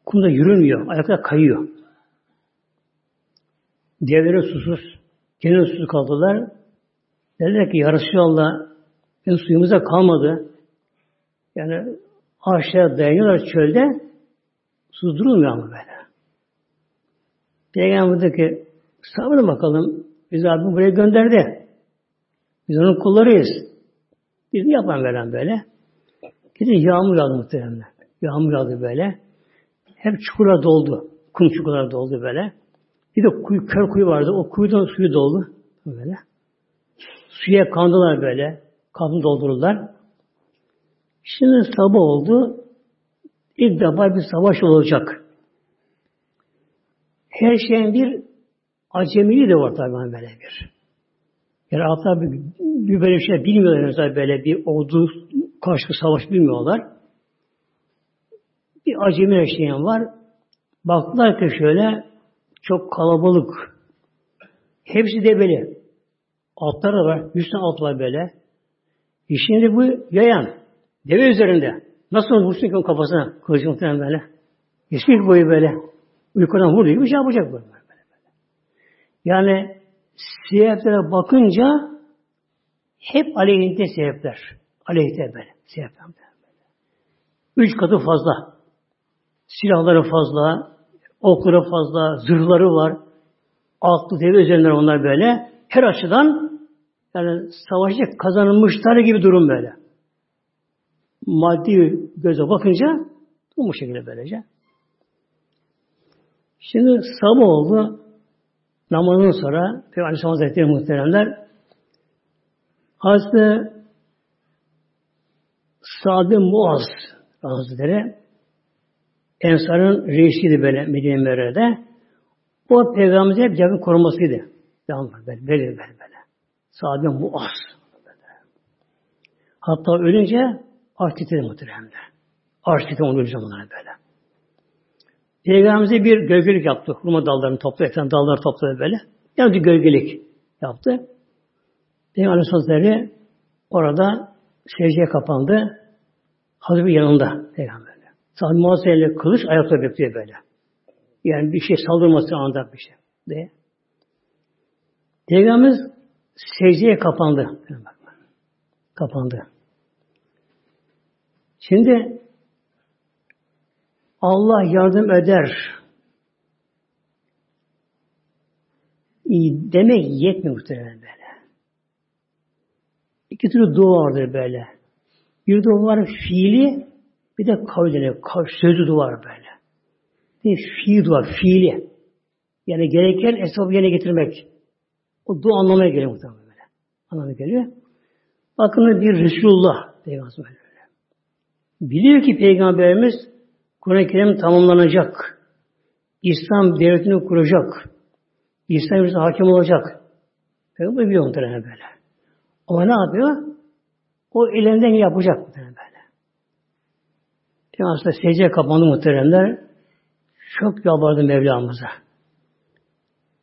Kumda yürümüyor. Ayakta kayıyor. Diğerleri susuz. Gene susuz kaldılar. Dediler ki ya Resulallah bizim suyumuza kalmadı. Yani aşağıya dayanıyorlar çölde. Su durmuyor ama böyle. Peygamber dedi ki sabır bakalım. Biz abi buraya gönderdi. Biz onun kullarıyız. Biz de yapan veren böyle. Gidin yağmur yağdı muhtemelen. Yağmur yağdı böyle. Hep çukurlar doldu. Kum çukurlar doldu böyle. Bir de kuyu, kör kuyu vardı. O kuyudan suyu doldu. Böyle. Suya kandılar böyle. Kabını doldururlar. Şimdi sabah oldu. İlk defa bir savaş olacak. Her şeyin bir acemiliği de var tabi böyle bir. Yani hatta bir, bir böyle bir şey bilmiyorlar mesela böyle bir ordu karşı savaş bilmiyorlar. Bir acemi yaşayan var. Baktılar ki şöyle çok kalabalık. Hepsi de böyle. Altlar da var. Alt var böyle. E şimdi bu yayan. Deve üzerinde. Nasıl vursun ki kafasına? Kılıcı muhtemelen böyle. Geçmiş boyu böyle. Uykudan vurduğu gibi şey yapacak böyle. böyle. Yani sebeplere bakınca hep aleyhinde sebepler. Aleyhinde böyle. Sebepler. Üç katı fazla. Silahları fazla, okları fazla, zırhları var. Altlı deve üzerinden onlar böyle. Her açıdan yani savaşta kazanılmışlar gibi durum böyle. Maddi göze bakınca bu şekilde böylece. Şimdi sabah oldu. Namazın sonra Peygamber Aleyhisselam Hazretleri muhteremler Hazreti Sa'd bin Muaz Hazretleri Ensar'ın reisiydi böyle Medine Mevre'de. O peygamberimize hep yakın korumasıydı. Devam böyle, böyle, böyle, böyle. Bin Muaz. Hatta ölünce arş titredi muhteremde. Arş titredi onu ölü zamanlara böyle. Peygamberimize bir gölgelik yaptı. Hurma dallarını topladı, etrafında dalları topladı böyle. Yani bir gölgelik yaptı. Peygamber Hazretleri orada secdeye kapandı. Hazreti yanında Peygamber. Sa'd Muhazzeli kılıç ayakta bekliyor böyle. Yani bir şey saldırması anda bir şey. De. Peygamberimiz secdeye kapandı. Kapandı. Şimdi Allah yardım eder. Demek yetmiyor muhtemelen böyle. İki türlü dua vardır böyle. Bir dua var fiili, bir de kavli sözlü dua var böyle. Bir fiil dua, fiili. Yani gereken esnafı yerine getirmek. O dua anlamaya geliyor muhtemelen böyle. Anlamaya geliyor. Bakın bir Resulullah Peygamber böyle. Biliyor ki Peygamberimiz Kur'an-ı Kerim tamamlanacak. İslam devletini kuracak. İslam ülkesi hakim olacak. Peygamber biliyor muhtemelen böyle. Ama ne yapıyor? O elinden yapacak. Yani aslında secdeye kapandı muhteremler. Çok yalvardı Mevlamıza.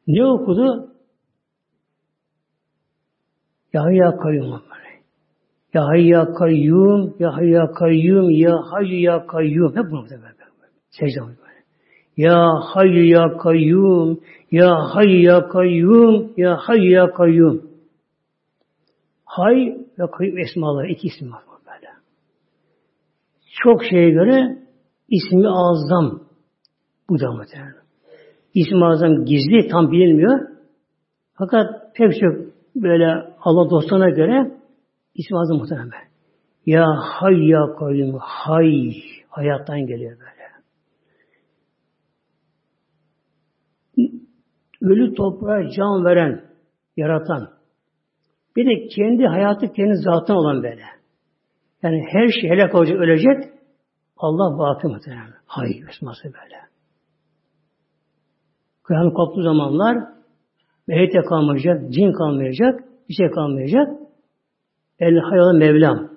Ne okudu? Yahya kayyum. Ya Hayy Ya Kayyum, Ya Hayy Ya Kayyum, Ya Hayy Ya Kayyum. Hep bunu da böyle. Secde böyle. Ya Hayy Ya Kayyum, Ya Hayy Ya Kayyum, Ya Hayy Ya Kayyum. Hay ve Kayyum esmaları, iki isim var. Çok şeye göre ismi azam bu da muhtemelen. İsmi azam gizli, tam bilinmiyor. Fakat pek çok böyle Allah dostlarına göre ismi azam muhtemelen. Ya hay ya kayyum, hay, hayattan geliyor böyle. Ölü toprağa can veren, yaratan, bir de kendi hayatı kendi zatına olan böyle. Yani her şey helak olacak, ölecek. Allah vakı muhtemelen. Hay esması böyle. Kıyamet koptuğu zamanlar melek de kalmayacak, cin kalmayacak, bir şey kalmayacak. El hayal Mevlam.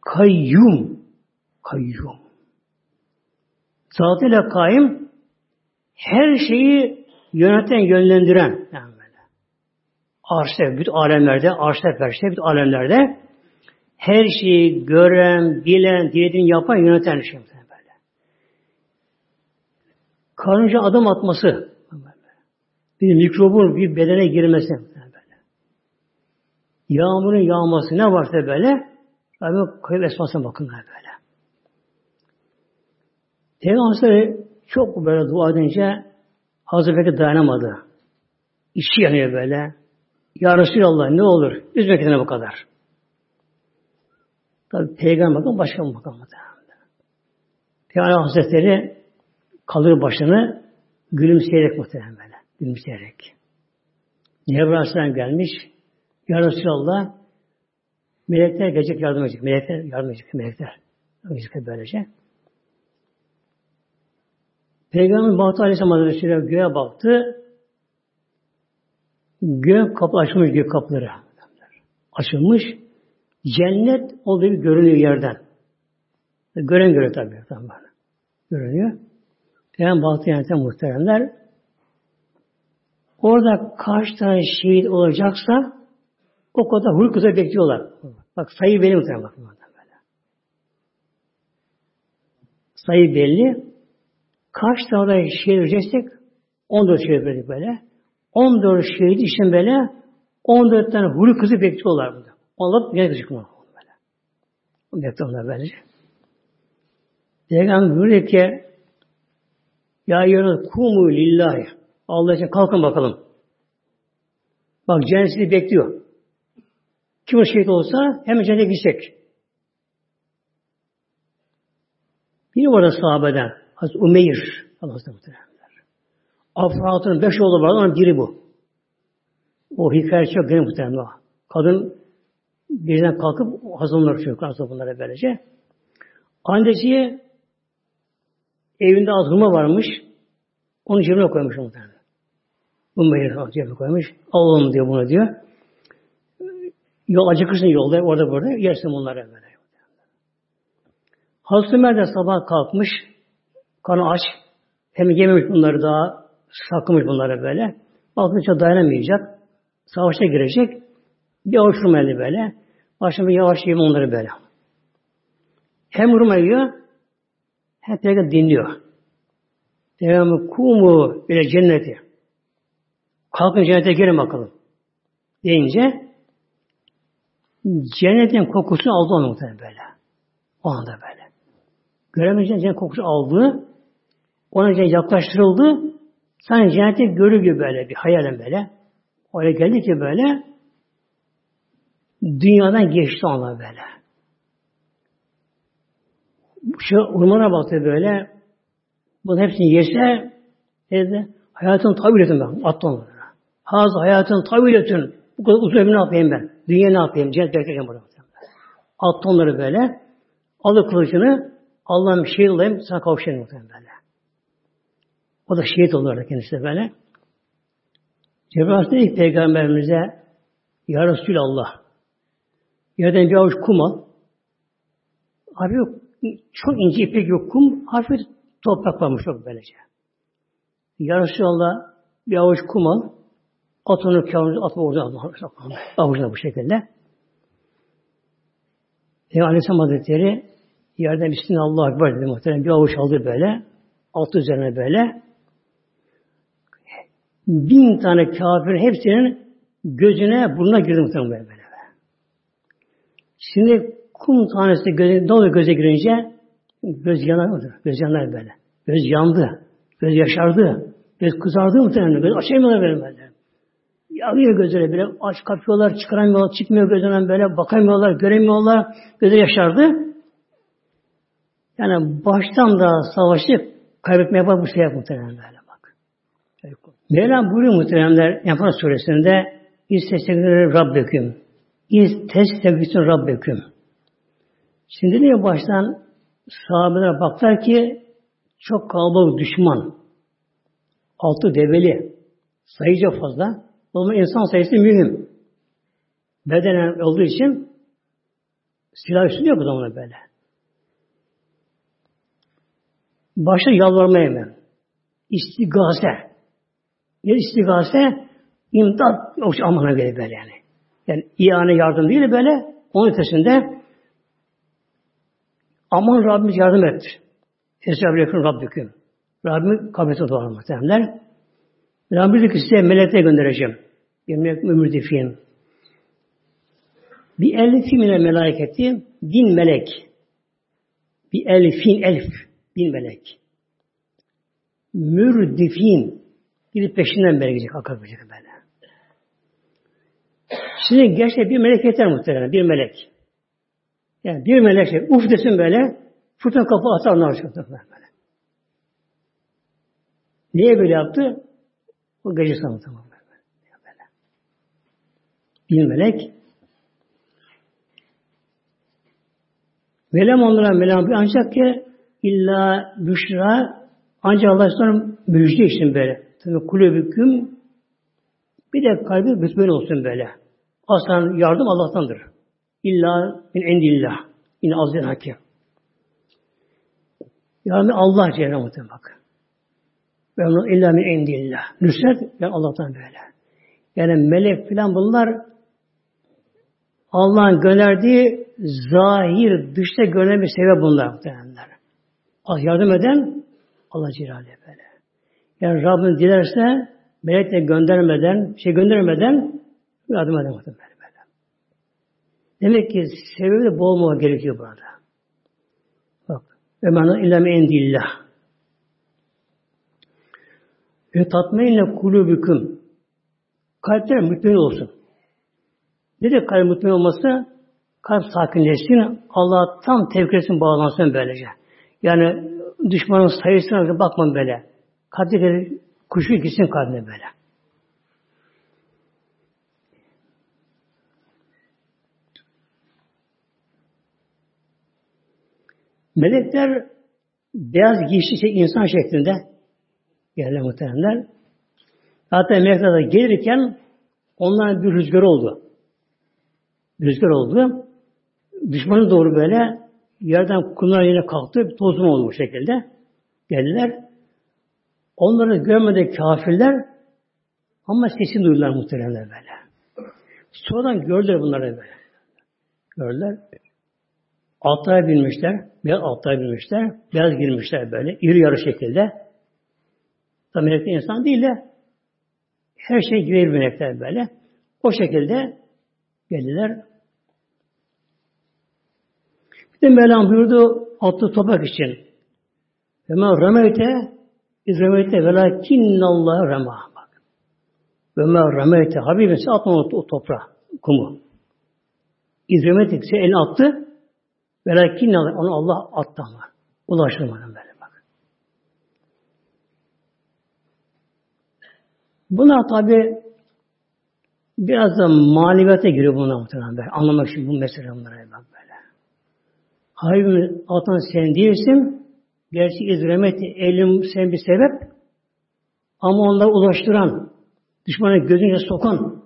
Kayyum. Kayyum. Zatıyla kaim her şeyi yöneten, yönlendiren yani arşta, bütün alemlerde, arşta, perşte, bütün alemlerde her şeyi gören, bilen, dilediğini yapan, yöneten şey böyle. Karınca adım atması, bir mikrobun bir bedene girmesi böyle. Yağmurun yağması ne varsa böyle, Rabbim kayıp esmasına bakın böyle. Peygamber çok böyle dua edince Hazreti Bekir dayanamadı. İşi yanıyor böyle. Ya Resulallah ne olur? Üzme kendine bu kadar. Tabi peygamber bakın başka mı bakın Peygamber Hazretleri kalır başını gülümseyerek muhtemelen böyle. Gülümseyerek. Cebrail Aleyhisselam gelmiş. Ya Resulallah melekler gelecek yardım edecek. Melekler yardım edecek. Melekler. Gelecek böylece. Peygamber Bahtı Aleyhisselam Hazretleri göğe baktı. Gök kapı açılmış gök kapıları. Açılmış. Cennet olduğu gibi görünüyor yerden. Gören göre tabi. Görünüyor. Peygamber baktı yani muhteremler. Orada kaç tane şehit olacaksa o kadar hurkuza bekliyorlar. Bak sayı belli muhtemelen bak. Böyle. Sayı belli. Kaç tane şehir vereceksek 14 şehir verdik böyle. 14 şehir için böyle 14 tane huri kızı bekliyorlar burada. Gel kızı böyle. Bekliyorlar böylece. Peygamber buyuruyor ki Ya yarın kumu lillahi Allah için kalkın bakalım. Bak cennet bekliyor. Kim o şehit olsa hemen cennete gidecek. Biri var da sahabeden. Hazreti Umeyr. Allah'ın muhtemelenler. Afrat'ın beş oğlu var. Onun biri bu. O hikaye çok gene muhtemelen. Kadın birden kalkıp hazırlanır çocuklar aslında bunlara böylece. Annesi evinde az hurma varmış. Onu cebine koymuş muhtemelen. Umeyr cebine koymuş. Alalım diyor bunu diyor. Yol acıkırsın yolda orada burada yersin bunları böyle. Hazreti Ömer sabah kalkmış. Kanı aç. Hem yememiş bunları daha saklamış bunları böyle. Bakınca dayanamayacak. Savaşa girecek. Bir avuç böyle. Başına yavaş yiyeyim onları böyle. Hem hurma yiyor hem peygamber dinliyor. Peygamber kumu ile cenneti. Kalkın cennete girin bakalım. Deyince cennetin kokusunu aldı onu muhtemelen böyle. O anda böyle. Göremeyeceğin cennet kokusu aldı. Ona cennet yaklaştırıldı. Sanki cenneti görür gibi böyle bir hayalen böyle. Oraya geldi ki böyle dünyadan geçti ona böyle. Şu ormana baktı böyle. Bunun hepsini yese dedi, hayatın tabiletün ben. Attı onları. Haz hayatın tabiletün. Bu kadar uzun ömrü ne yapayım ben? Dünya ne yapayım? Cennet bekleyeceğim burada. Attı onları böyle. Aldı kılıcını. Allah'ım şehit olayım. Sana kavuşayım muhtemelen böyle. O da şehit oldu orada kendisi böyle. Cebrail dedi peygamberimize Ya Resulallah yerden bir avuç kum al. Abi yok, çok ince ipek yok kum. Hafif toprak varmış çok böylece. Ya Resulallah bir avuç kum al. At onu kavunu atma orada avucuna bu şekilde. Peygamber Aleyhisselam Hazretleri yerden Bismillah Ekber dedi muhtemelen bir avuç aldı böyle. Altı üzerine böyle bin tane kafir hepsinin gözüne burnuna girdi muhtemelen böyle. Şimdi kum tanesi göze, ne oluyor göze girince? Göz yanar? Göz yanar böyle. Göz yandı. Göz yaşardı. Göz kızardı muhtemelen. Göz açamıyorlar böyle böyle. Yanıyor gözleri böyle. Aç kapıyorlar, çıkaramıyorlar, çıkmıyor gözünden böyle. Bakamıyorlar, göremiyorlar. Gözü yaşardı. Yani baştan da savaşı kaybetmeye bak bu şey muhtemelen böyle. Mevlam buyuruyor muhteremler Enfal suresinde İstestekleri Rabbeküm. İstestekleri Rabbeküm. Şimdi diyor baştan sahabeler baktılar ki çok kalabalık düşman. Altı develi. Sayıca fazla. Ama insan sayısı mühim. Bedenen olduğu için silah üstü yok bu zamana böyle. Başta yalvarmaya hemen. İstigase. Ne istigase? İmdat yok amana göre böyle yani. Yani iyane yardım değil de böyle onun ötesinde aman Rabbimiz yardım et. Esra-ı yakın Rabbüküm. Rabbim kabete doğar muhtemelenler. Rabbim dedi ki size melekle göndereceğim. Bir melek mürdifin. Bir elfin ile meleketi bin melek. Bir elfin elf bin melek. Mürdifin Gidip peşinden böyle gidecek, akar böyle Şimdi gerçekten bir melek yeter muhtemelen, bir melek. Yani bir melek şey, uf desin böyle, fırtına kapı atar onlar böyle. Niye böyle yaptı? O gece sanı tamam böyle. Bir melek Velem onlara melam ancak ki illa büşra ancak Allah'tan müjde için böyle. Tabi kulübüküm bir de kalbi böyle olsun böyle. Aslan yardım Allah'tandır. İlla min endillah. Yine azden hakim. Yani Allah Celle muhtemelen bak. Ve illa min endillah. Nusret yani Allah'tan böyle. Yani melek filan bunlar Allah'ın gönderdiği zahir, dışta görünen bir sebep bunlar muhtemelenler. Az yardım eden Allah Celaluhu böyle. Yani Rabbim dilerse melek de göndermeden, şey göndermeden yardım eder muhtemelen böyle. Demek ki sebebi de bol olmak gerekiyor burada. Bak. Ve men ilem endillah. Ve tatmeinle kulübüküm. Kalpler mutmain olsun. Ne de kalp mutmain olması? Kalp sakinleşsin. Allah tam tevkesini bağlansın böylece. Yani düşmanın sayısına bakmam böyle. Kalpte kuşu gitsin kalbine böyle. Melekler beyaz giysi şey, insan şeklinde geldi muhteremler. Hatta melekler gelirken onların bir rüzgar oldu. Bir rüzgar oldu. Düşmanı doğru böyle yerden kumlar yine kalktı. Tozum oldu bu şekilde. Geldiler. Onları görmedi kafirler ama sesini duydular muhteremler böyle. Sonradan gördüler bunları böyle. Gördüler. Atlara binmişler. Beyaz atlara binmişler. Beyaz girmişler böyle. iri yarı şekilde. Tabi melekler insan değil de her şey gibi melekler böyle. O şekilde geldiler. Bir de Mevlam buyurdu atlı topak için. Ma rameyte iz rameyte velakinnallah rema. Bak. Ve ma rameyte Habibim sen atma o toprağa, kumu. İz rameyte sen elini attı. Velakinnallah onu Allah attı ama. Ulaştırmadan böyle bak. Bunlar tabi biraz da maneviyata giriyor bunlar muhtemelen böyle. Anlamak için bu mesele bunlara bak böyle. Habibim atan sen değilsin. Gerçi izremeti elim sen bir sebep. Ama onları ulaştıran, düşmana gözüne sokan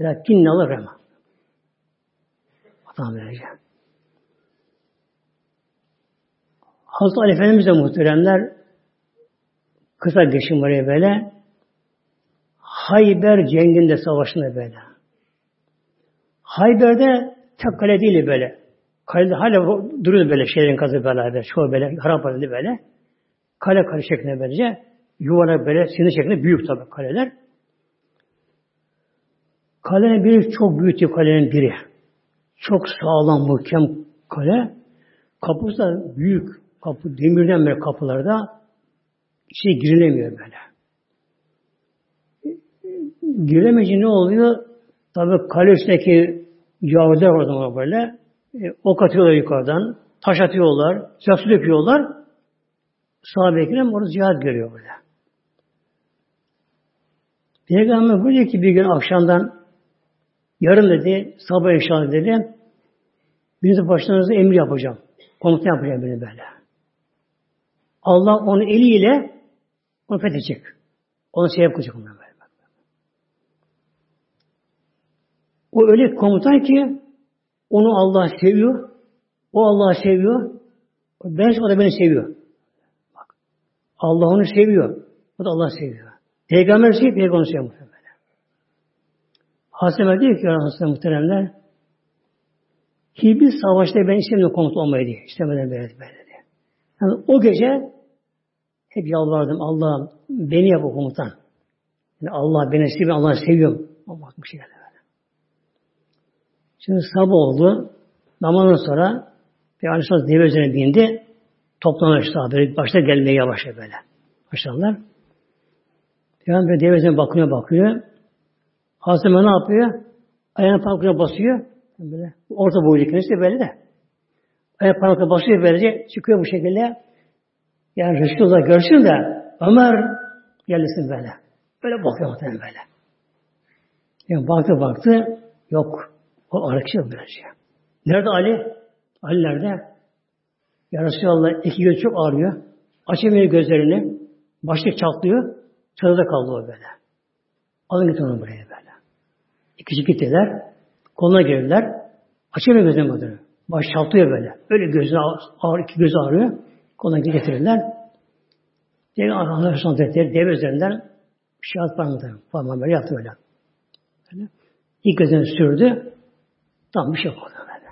Lakin ne alır ama. Adam vereceğim. Hazreti Ali Efendimiz de muhteremler kısa geçim oraya böyle Hayber cenginde savaşında böyle. Hayber'de tek kale değil böyle. Kalede hala duruyor böyle şeylerin kazı beraber. Çoğu böyle harap halinde böyle. Kale kale şeklinde böylece. Yuvarlak böyle sinir şeklinde büyük tabi kaleler. Kalenin biri çok büyük kalenin biri. Çok sağlam, muhkem kale. Kapısı da büyük. Kapı, demirden böyle kapılarda içine girilemiyor böyle. Giremeyince ne oluyor? Tabi kale üstündeki Yahudiler orada böyle e, ok atıyorlar yukarıdan, taş atıyorlar, silah su döküyorlar. Sahabe-i Ekrem orada cihad görüyor böyle. Peygamber buyuruyor ki bir gün akşamdan yarın dedi, sabah inşallah dedi, birinizi başlarınıza emir yapacağım. Komutan yapacağım beni böyle. Allah onu eliyle onu fethedecek. Onu şey yapacak ondan böyle. O öyle komutan ki onu Allah seviyor. O Allah seviyor. Ben o da beni seviyor. Bak. Allah onu seviyor. O da Allah seviyor. Peygamber seviyor, peygamber seviyor muhtemelen. Hazreti diyor ki Hazreti muhteremler hiçbir savaşta ben istemiyorum komutan olmayı diye. İstemeden böyle, böyle diye. Yani o gece hep yalvardım Allah'ım beni yap o komutan. Yani Allah beni seviyor, Allah'ı seviyorum. Allah bir şey geldi. Şimdi sabah oldu. Namazdan sonra Peygamber Aleyhisselam deve üzerine bindi. Toplanır sahabeler. Başta gelmeye yavaş böyle. Başlarlar. Peygamber deve üzerine bakıyor bakıyor. Hazreti ne yapıyor? Ayağını parmaklarına basıyor. Böyle. Orta boylu kendisi de böyle de. Ayak parmaklarına basıyor böylece. Çıkıyor bu şekilde. Yani Resulullah görsün de Ömer gelsin böyle. Böyle bakıyor muhtemelen böyle. Yani baktı baktı. Yok. O yok böylece. Nerede Ali? Ali nerede? Ya Resulallah iki göz çok ağrıyor. Açamıyor gözlerini. Başlık çatlıyor. Çadırda kaldı o böyle. Alın git onu buraya böyle. İkisi gittiler. Koluna girdiler. Açamıyor gözlerini böyle. Baş çatlıyor böyle. Öyle gözü ağır, iki gözü ağrıyor. Koluna getirirler. Diye Allah'ın Hazretleri dev üzerinden bir şey at parmağı. Parmağı böyle yaptı böyle. böyle. İlk gözünü sürdü. Tam bir şey orada böyle.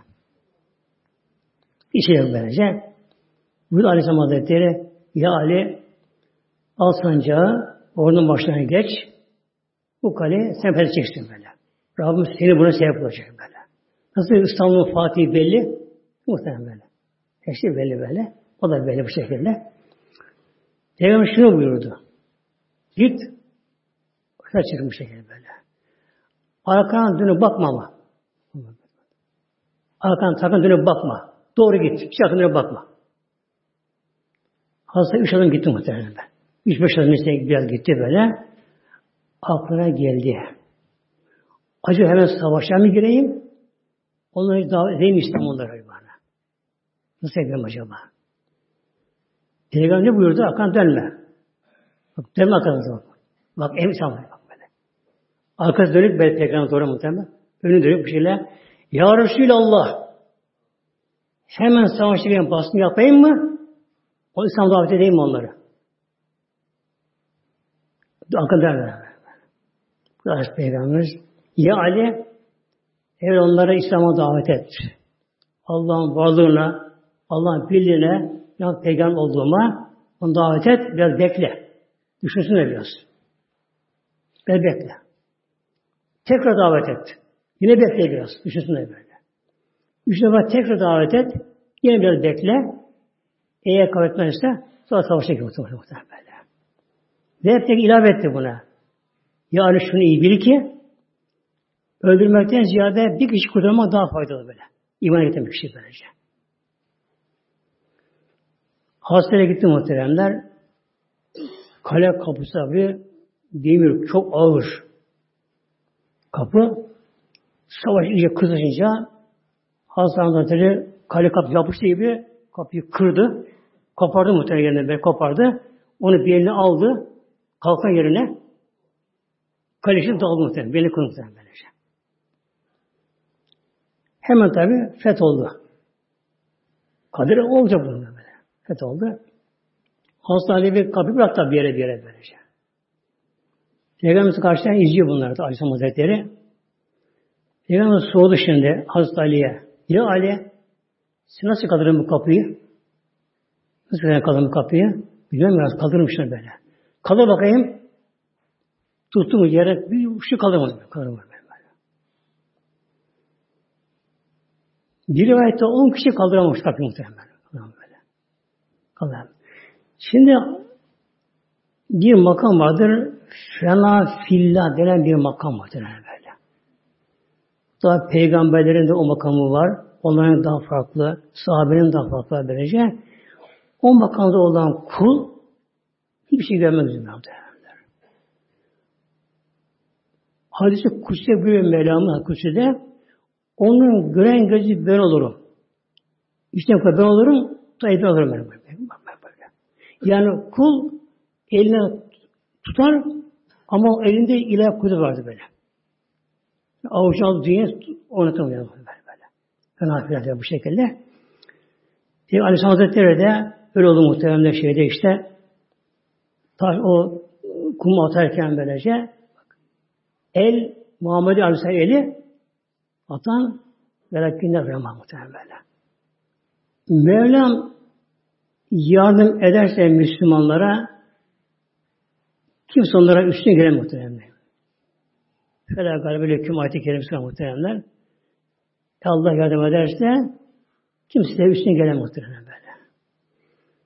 Bir şey yok böylece. Buyurdu Aleyhisselam Hazretleri Ya Ali al sancağı ordunun başlarına geç bu kale sen fethedeceksin böyle. Rabbim seni buna sebep olacak böyle. Nasıl İstanbul'un Fatih belli? Muhtemelen böyle. Her şey belli böyle. O da belli bu şekilde. Peygamber şunu buyurdu. Git. Kısa çıkın bu şekilde böyle. Arkana dönüp bakma ama. Arkana sakın dönüp bakma. Doğru git. Hiç arkana dönüp bakma. Hasta üç adım gitti muhtemelen ben. Üç beş adım işte biraz gitti böyle. Aklına geldi. Acaba hemen savaşa mı gireyim? Onları davet edeyim İstanbul'lara bana. Nasıl yapayım acaba? Peygamber ne buyurdu? Arkan dönme. Bak, dönme arkanıza bak. Ev sanmıyor bak böyle. Arkası dönük böyle peygamber doğru muhtemelen. Önü dönük bir şeyle. Ya Resulallah hemen savaşta bir baskın yapayım mı? O İslam davet edeyim mi onları? Arkan dönme. Rahat Peygamberimiz ya Ali eğer onlara İslam'a davet et. Allah'ın varlığına, Allah'ın birliğine, ya peygamber olduğuma onu davet et, biraz bekle. Düşünsün biraz. Biraz bekle. Tekrar davet et. Yine bekle biraz. Düşünsün böyle. Üç defa tekrar davet et. Yine biraz bekle. Eğer kabul etmezse sonra savaşa girmek muhtemelen böyle. Ve tek ilave etti buna. Yani şunu iyi bil ki öldürmekten ziyade bir kişi kurtarmak daha faydalı böyle. İman eden bir kişi böylece. Hastaneye gitti muhteremler. Kale kapısı abi demir çok ağır. Kapı savaş iyice kızışınca hastanede kale kapı yapıştı gibi kapıyı kırdı. Kopardı muhtemelen yerine böyle kopardı. Onu bir aldı. Kalkan yerine kaleşin dağıldı muhtemelen. Beni kırdı. Hemen tabi feth oldu. Kadir olacak bunun böyle. Feth oldu. Hastanede bir kapı bıraktı bir yere bir yere böylece. Peygamberimiz karşıdan izliyor bunları da Aleyhisselam Hazretleri. Peygamberimiz sordu şimdi Hazreti Ali'ye. Ya Ali sen nasıl kaldırın bu kapıyı? Nasıl kaldırın bu kapıyı? Bilmem biraz kaldırmışlar böyle. Kaldır bakayım. Tuttu mu yere bir şu kaldırmadı. Kaldırmadı. Bir rivayette on kişi kaldıramamış kapıyı muhtemelen. Şimdi bir makam vardır. Fena fillah denen bir makam vardır böyle. Daha peygamberlerin de o makamı var. Onların daha farklı, sahabenin daha farklı böylece. O makamda olan kul hiçbir şey görmek üzere Hadisi kutsi buyuruyor Mevlam'ın Kutsi'de onun gören gözü ben olurum. İşte ben olurum, tayyip olurum ben. Yani kul eline tutar ama elinde ilah kudu vardı böyle. Avuç aldı dünya oynatamıyor böyle. böyle. Fena filan bu şekilde. Peygamber Aleyhisselam Hazretleri de öyle oldu muhtemelen şeyde işte taş, o kumu atarken böylece el Muhammed Aleyhisselam eli atan velakinler rahman muhtemelen böyle. Mevlam yardım ederse Müslümanlara kimse onlara üstüne gelemez muhtemelen. Fela galibe küm ayeti muhteremler. Allah yardım ederse kimse üstüne gelemez muhtemelen böyle.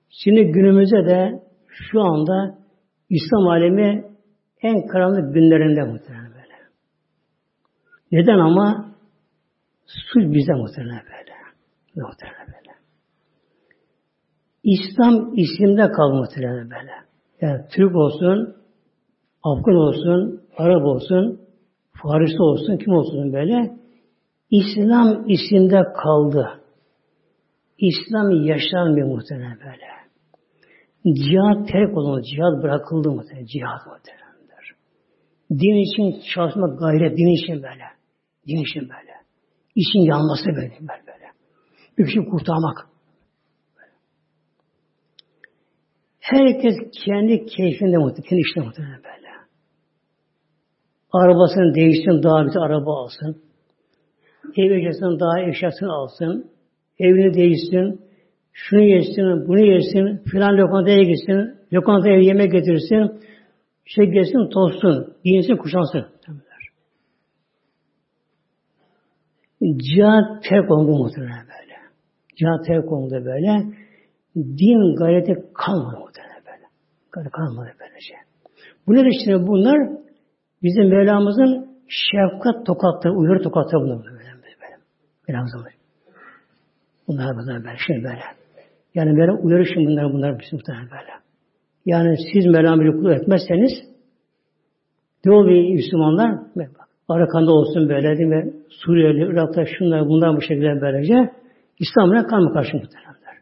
Şimdi günümüzde de şu anda İslam alemi en karanlık günlerinde muhtemelen böyle. Neden ama? Suç bize muhtemelen böyle. Muhtemelen böyle. İslam isimde kal muhtemelen böyle. Yani Türk olsun, Afgan olsun, Arap olsun, Farisi olsun, kim olsun böyle. İslam isimde kaldı. İslam yaşanmıyor muhtemelen böyle. Cihad terk olundu, cihad bırakıldı muhtemelen, cihad muhtemelendir. Din için çalışmak gayret, din için böyle. Din için böyle. İşin yanması böyle, böyle. böyle. Bir kişi kurtarmak. Herkes kendi keyfinde muhtemelen, kendi işine muhtemelen böyle. Arabasını değişsin, daha bir araba alsın. Ev eşyasını daha eşyasını alsın. Evini değişsin. şunu yesin, bunu yesin, filan lokantaya gitsin, lokantaya yemek getirsin, şey gelsin, tozsun, giyinsin, kuşansın. Cihat terk oldu muhtemelen böyle. Cihat terk oldu böyle. Din gayreti kalmadı muhtemelen böyle. Gayreti kalmadı böylece. Bu ne işte bunlar bizim Mevlamızın şefkat tokatları, uyarı tokatları bunlar böyle. böyle. Mevlamızın. Bunlar bunlar böyle, şey böyle. Yani böyle uyarışın bunlar, bunlar bizim muhtemelen böyle. Yani siz Mevlam'ı kul etmezseniz Doğu bir Müslümanlar Arakan'da olsun böyle değil mi? Suriyeli, Irak'ta şunlar bunlar bu şekilde böylece İslam'la kan mı karşı muhtemelenler.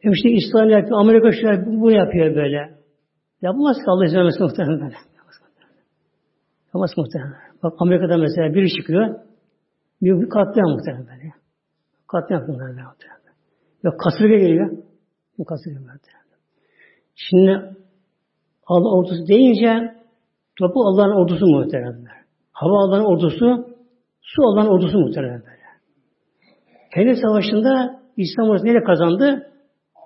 Hem işte İslam yapıyor, Amerika şöyle bu yapıyor böyle. Yapmaz ki Allah izin vermesin. Yapmaz muhtemelen. Bak Amerika'da mesela biri çıkıyor, bir katliam muhtemelen böyle. Katliam bunlar böyle muhtemelen. Ya kasırga geliyor. Bu kasırga muhtemelen. Şimdi Allah ordusu deyince topu Allah'ın ordusu muhtemelen. Hava Allah'ın ordusu, su Allah'ın ordusu muhtemelen böyle. Kendi savaşında İslam ordusu neyle kazandı?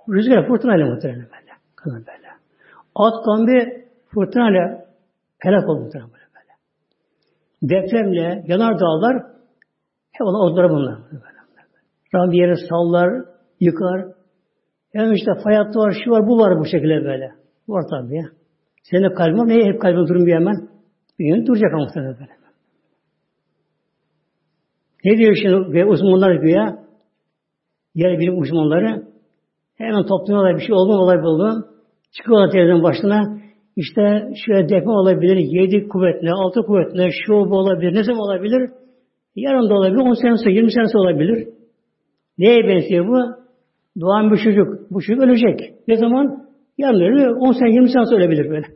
Rüzgar fırtınayla muhtemelen böyle. Kazandı böyle. At kambi fırtınayla helak oldu muhtemelen böyle. böyle. Depremle, yanar dağlar hep olan orduları bunlar. Rabbim bir sallar, yıkar. Yani işte fay var, şu var, bu var bu şekilde böyle. Var tabi ya. Senin kalbin var, neye hep kalbin durmuyor hemen? Bir gün duracak ama muhtemelen böyle. Ne diyor şimdi ve uzmanlar güya? Yer bilim uzmanları hemen topluyorlar bir şey olma olay buldu. Çıkıyorlar televizyon başına. İşte şöyle deprem olabilir, yedi kuvvetle, altı kuvvetle, şu bu olabilir, ne zaman olabilir? Yarın da olabilir, on sene sonra, yirmi sene sonra olabilir. Neye benziyor bu? Doğan bir çocuk. Bu çocuk ölecek. Ne zaman? Yarın ölür, on sene, yirmi sene sonra ölebilir böyle.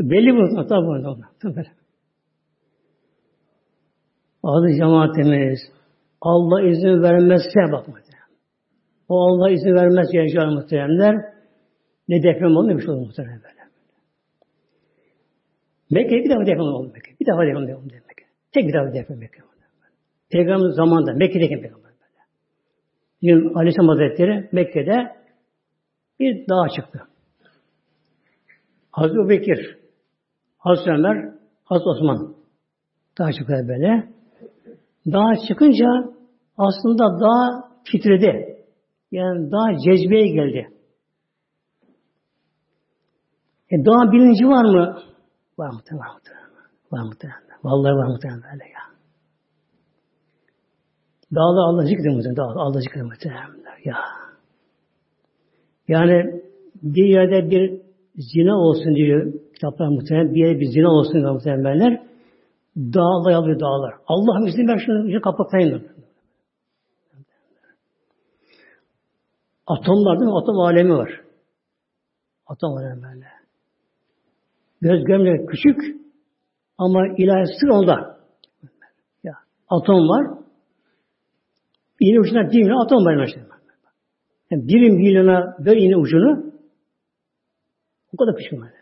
Belli bu. Tabi böyle. Adı cemaatimiz. Allah izin vermezse bakmadı. O Allah izin vermez gençler muhteremler. Ne deprem oldu ne bir şey oldu muhterem böyle. Mekke bir defa deprem oldu Mekke. Bir defa deprem oldu Mekke. Tek bir defa deprem Mekke oldu. Peygamber zamanında Mekke'deki peygamber böyle. Gün Aleyhisselam Hazretleri Mekke'de bir dağa çıktı. Hazreti Bekir, Hazreti Ömer, Hazreti Osman dağa çıktı böyle. Dağa çıkınca aslında dağ titredi. Yani dağ cezbeye geldi. E dağ bilinci var mı? Var muhtemelen. Var muhtemelen. Vallahi var muhtemelen böyle ya. Dağda Allah zikrediyor muhtemelen. Dağda Allah zikrediyor muhtemelen. Ya. Yani bir yerde bir zina olsun diyor kitaplar muhtemelen. Bir yerde bir zina olsun diyor muhtemelenler. Dağlar alıyor dağlar. Allah'ım izin ver şunu kapatayım. Atomlar değil mi? Atom alemi var. Atom alemi böyle. Göz gömle küçük ama ilahi sır onda. Ya, atom var. İğne ucuna bir milyon atom var. Yani bir milyona böyle iğne ucunu o kadar küçük var.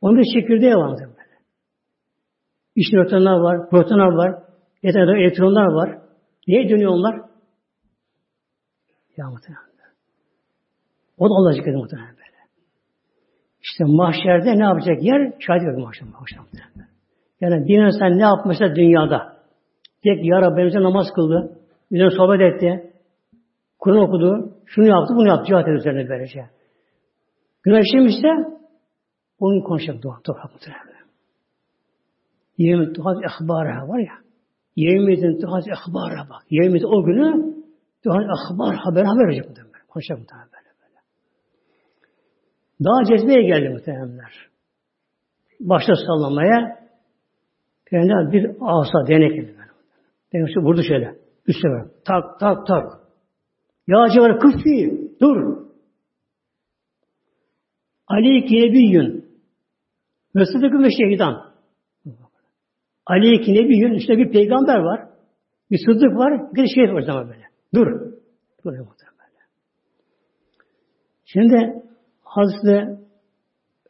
Onun da çekirdeği var. İç nötronlar var, protonlar var, yeterli elektronlar var. Niye dönüyor onlar? Ya muhtemelen. O da Allah zikredi muhtemelen böyle. İşte mahşerde ne yapacak yer? Şahit verir mahşerde. mahşerde. Yani bir insan ne yapmışsa dünyada. Tek ya Rabbimize namaz kıldı. Üzerine sohbet etti. Kur'an okudu. Şunu yaptı, bunu yaptı. Cihat üzerine böylece. Günah işlemişse onun konuşacak dua. Toprak muhtemelen. Yemin tuhaz ehbara var ya. Yemin tuhaz ehbara bak. Yemin o günü tuhaz ehbar haber haber verecek muhtemelen. Konuşacak muhtemelen böyle böyle. Daha cezbeye geldi muhtemelenler. Başta sallamaya Peygamber bir asa denek edildi. Peygamber vurdu şöyle. Üstüne. Tak tak tak. Ya civarı kıffi. Dur. Aleyke bir Ve sıdıkı ve şehidan. Aleyhi Nebiyyün işte bir peygamber var. Bir sıddık var. Bir de var zaman böyle. Dur. Dur. Şimdi Hazreti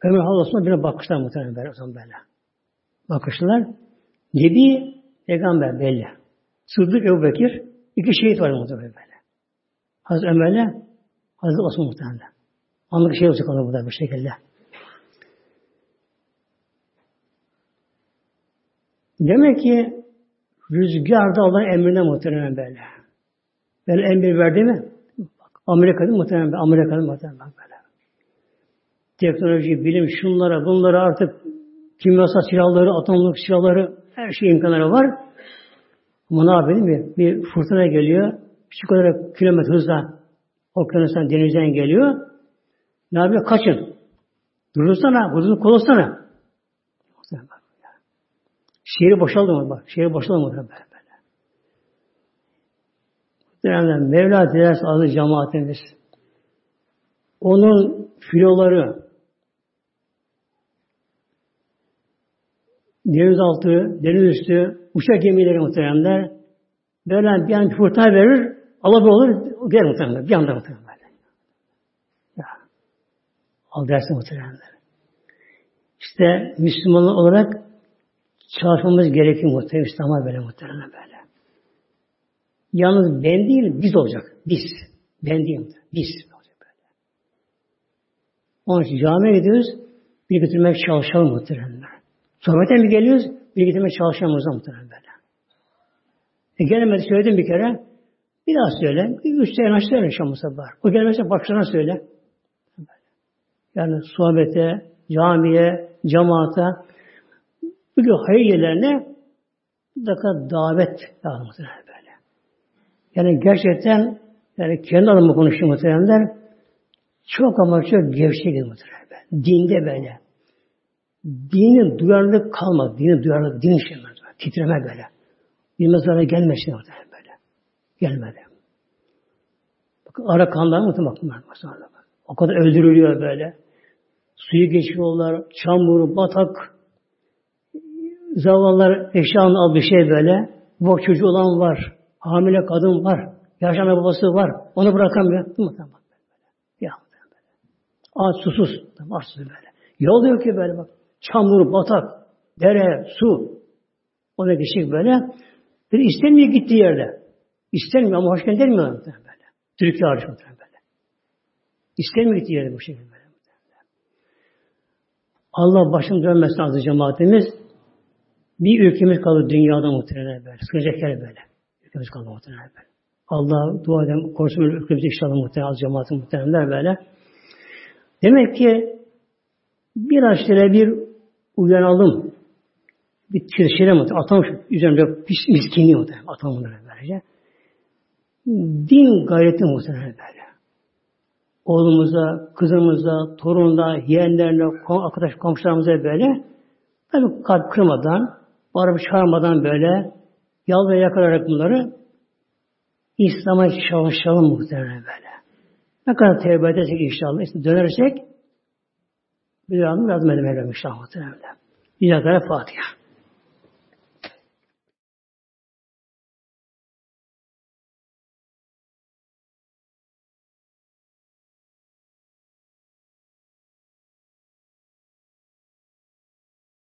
Ömer Halası'na birine bakışlar muhtemelen böyle. O zaman böyle. Bakışlar. Nebi peygamber belli. Sıddık Ebu Bekir. iki şehit var muhtemelen böyle. Hazreti Ömer'le Hazreti Osman muhtemelen. Anlık şey olacak ona burada bir şekilde. Demek ki rüzgar da Allah'ın emrine muhtemelen böyle. Ben emir verdi mi? Amerika'da muhtemelen Amerika'da muhtemelen böyle. Teknoloji, bilim, şunlara, bunlara artık kimyasal silahları, atomluk silahları, her şey imkanları var. Ama ne yapayım mi? Bir fırtına geliyor. Şu kadar kilometre hızla okyanustan, denizden geliyor. Ne yapıyor? Kaçın. Durursana, hızını kolasana. Şehri boşaldı bak? Şehri boşaldı mı böyle böyle. Muhtemelen Mevla dilerse adı cemaatimiz. Onun filoları, denizaltı, deniz üstü, uçak gemileri muhteremler böyle bir an fırtına verir, Allah olur, gider muhteremler. Bir anda muhteremler. Ya. Al dersin muhteremler. İşte Müslüman olarak çalışmamız gerekiyor muhterem İslam'a böyle muhteremler böyle. Yalnız ben değil, biz olacak. Biz. Ben değil, biz böyle. Onun için camiye gidiyoruz, bir götürmek çalışalım muhteremler. Sohbete mi geliyoruz? Bilgi getirmeye çalışıyoruz muhtemelen böyle. E gelemedi söyledim bir kere. Bir daha söyle. Bir üç sene söyle Şam'ı var. O gelmezse başlarına söyle. Yani sohbete, camiye, cemaata, bugün hayır yerlerine mutlaka davet lazım böyle. Yani gerçekten yani kendi adıma konuşuyor muhtemelenler çok ama çok gevşek muhtemelen. Dinde böyle. Dinin duyarlılık kalmadı. Dinin duyarlılık, din şey titreme böyle. Bir mezara gelmesin orada böyle. Gelmedi. Bakın ara kanlar bakın bak. O kadar öldürülüyor böyle. Suyu geçiyorlar, çamur, batak, zavallar eşyanın al bir şey böyle. Bu çocuğu olan var. Hamile kadın var. Yaşanan babası var. Onu bırakamıyor. Değil mi? Bak böyle. Ya böyle. Aç susuz. Aç susuz böyle. Yol yok ki böyle bak çamur, batak, dere, su. Ona geçecek böyle. Bir istemiyor gittiği yerde. İstemiyor ama hoş geldin demiyor böyle. Türkiye hariç böyle. İstemiyor gittiği yerde bu şekilde böyle. Allah başım dönmesin azı cemaatimiz. Bir ülkemiz kalır dünyada muhtemelen böyle. Sıkacak yer böyle. Ülkemiz kalır muhtemelen böyle. Allah dua edelim, korusun ülkemizi inşallah muhtemelen az cemaatin muhtemelenler böyle. Demek ki biraz şöyle bir uyanalım. Bir tirşire mi? Atam üzerinde pis miskinliği muhtemelen. Atam bunları böylece. Din gayreti muhtemelen böyle. Oğlumuza, kızımıza, torununa, yeğenlerine, arkadaş komşularımıza böyle tabi kalp kırmadan, bağırıp çağırmadan böyle yal ve yakalarak bunları İslam'a çalışalım muhtemelen böyle. Ne kadar tevbe edersek inşallah, işte dönersek bir anı lazım edemeyelim inşallah muhtemelen. İlahi Fatiha.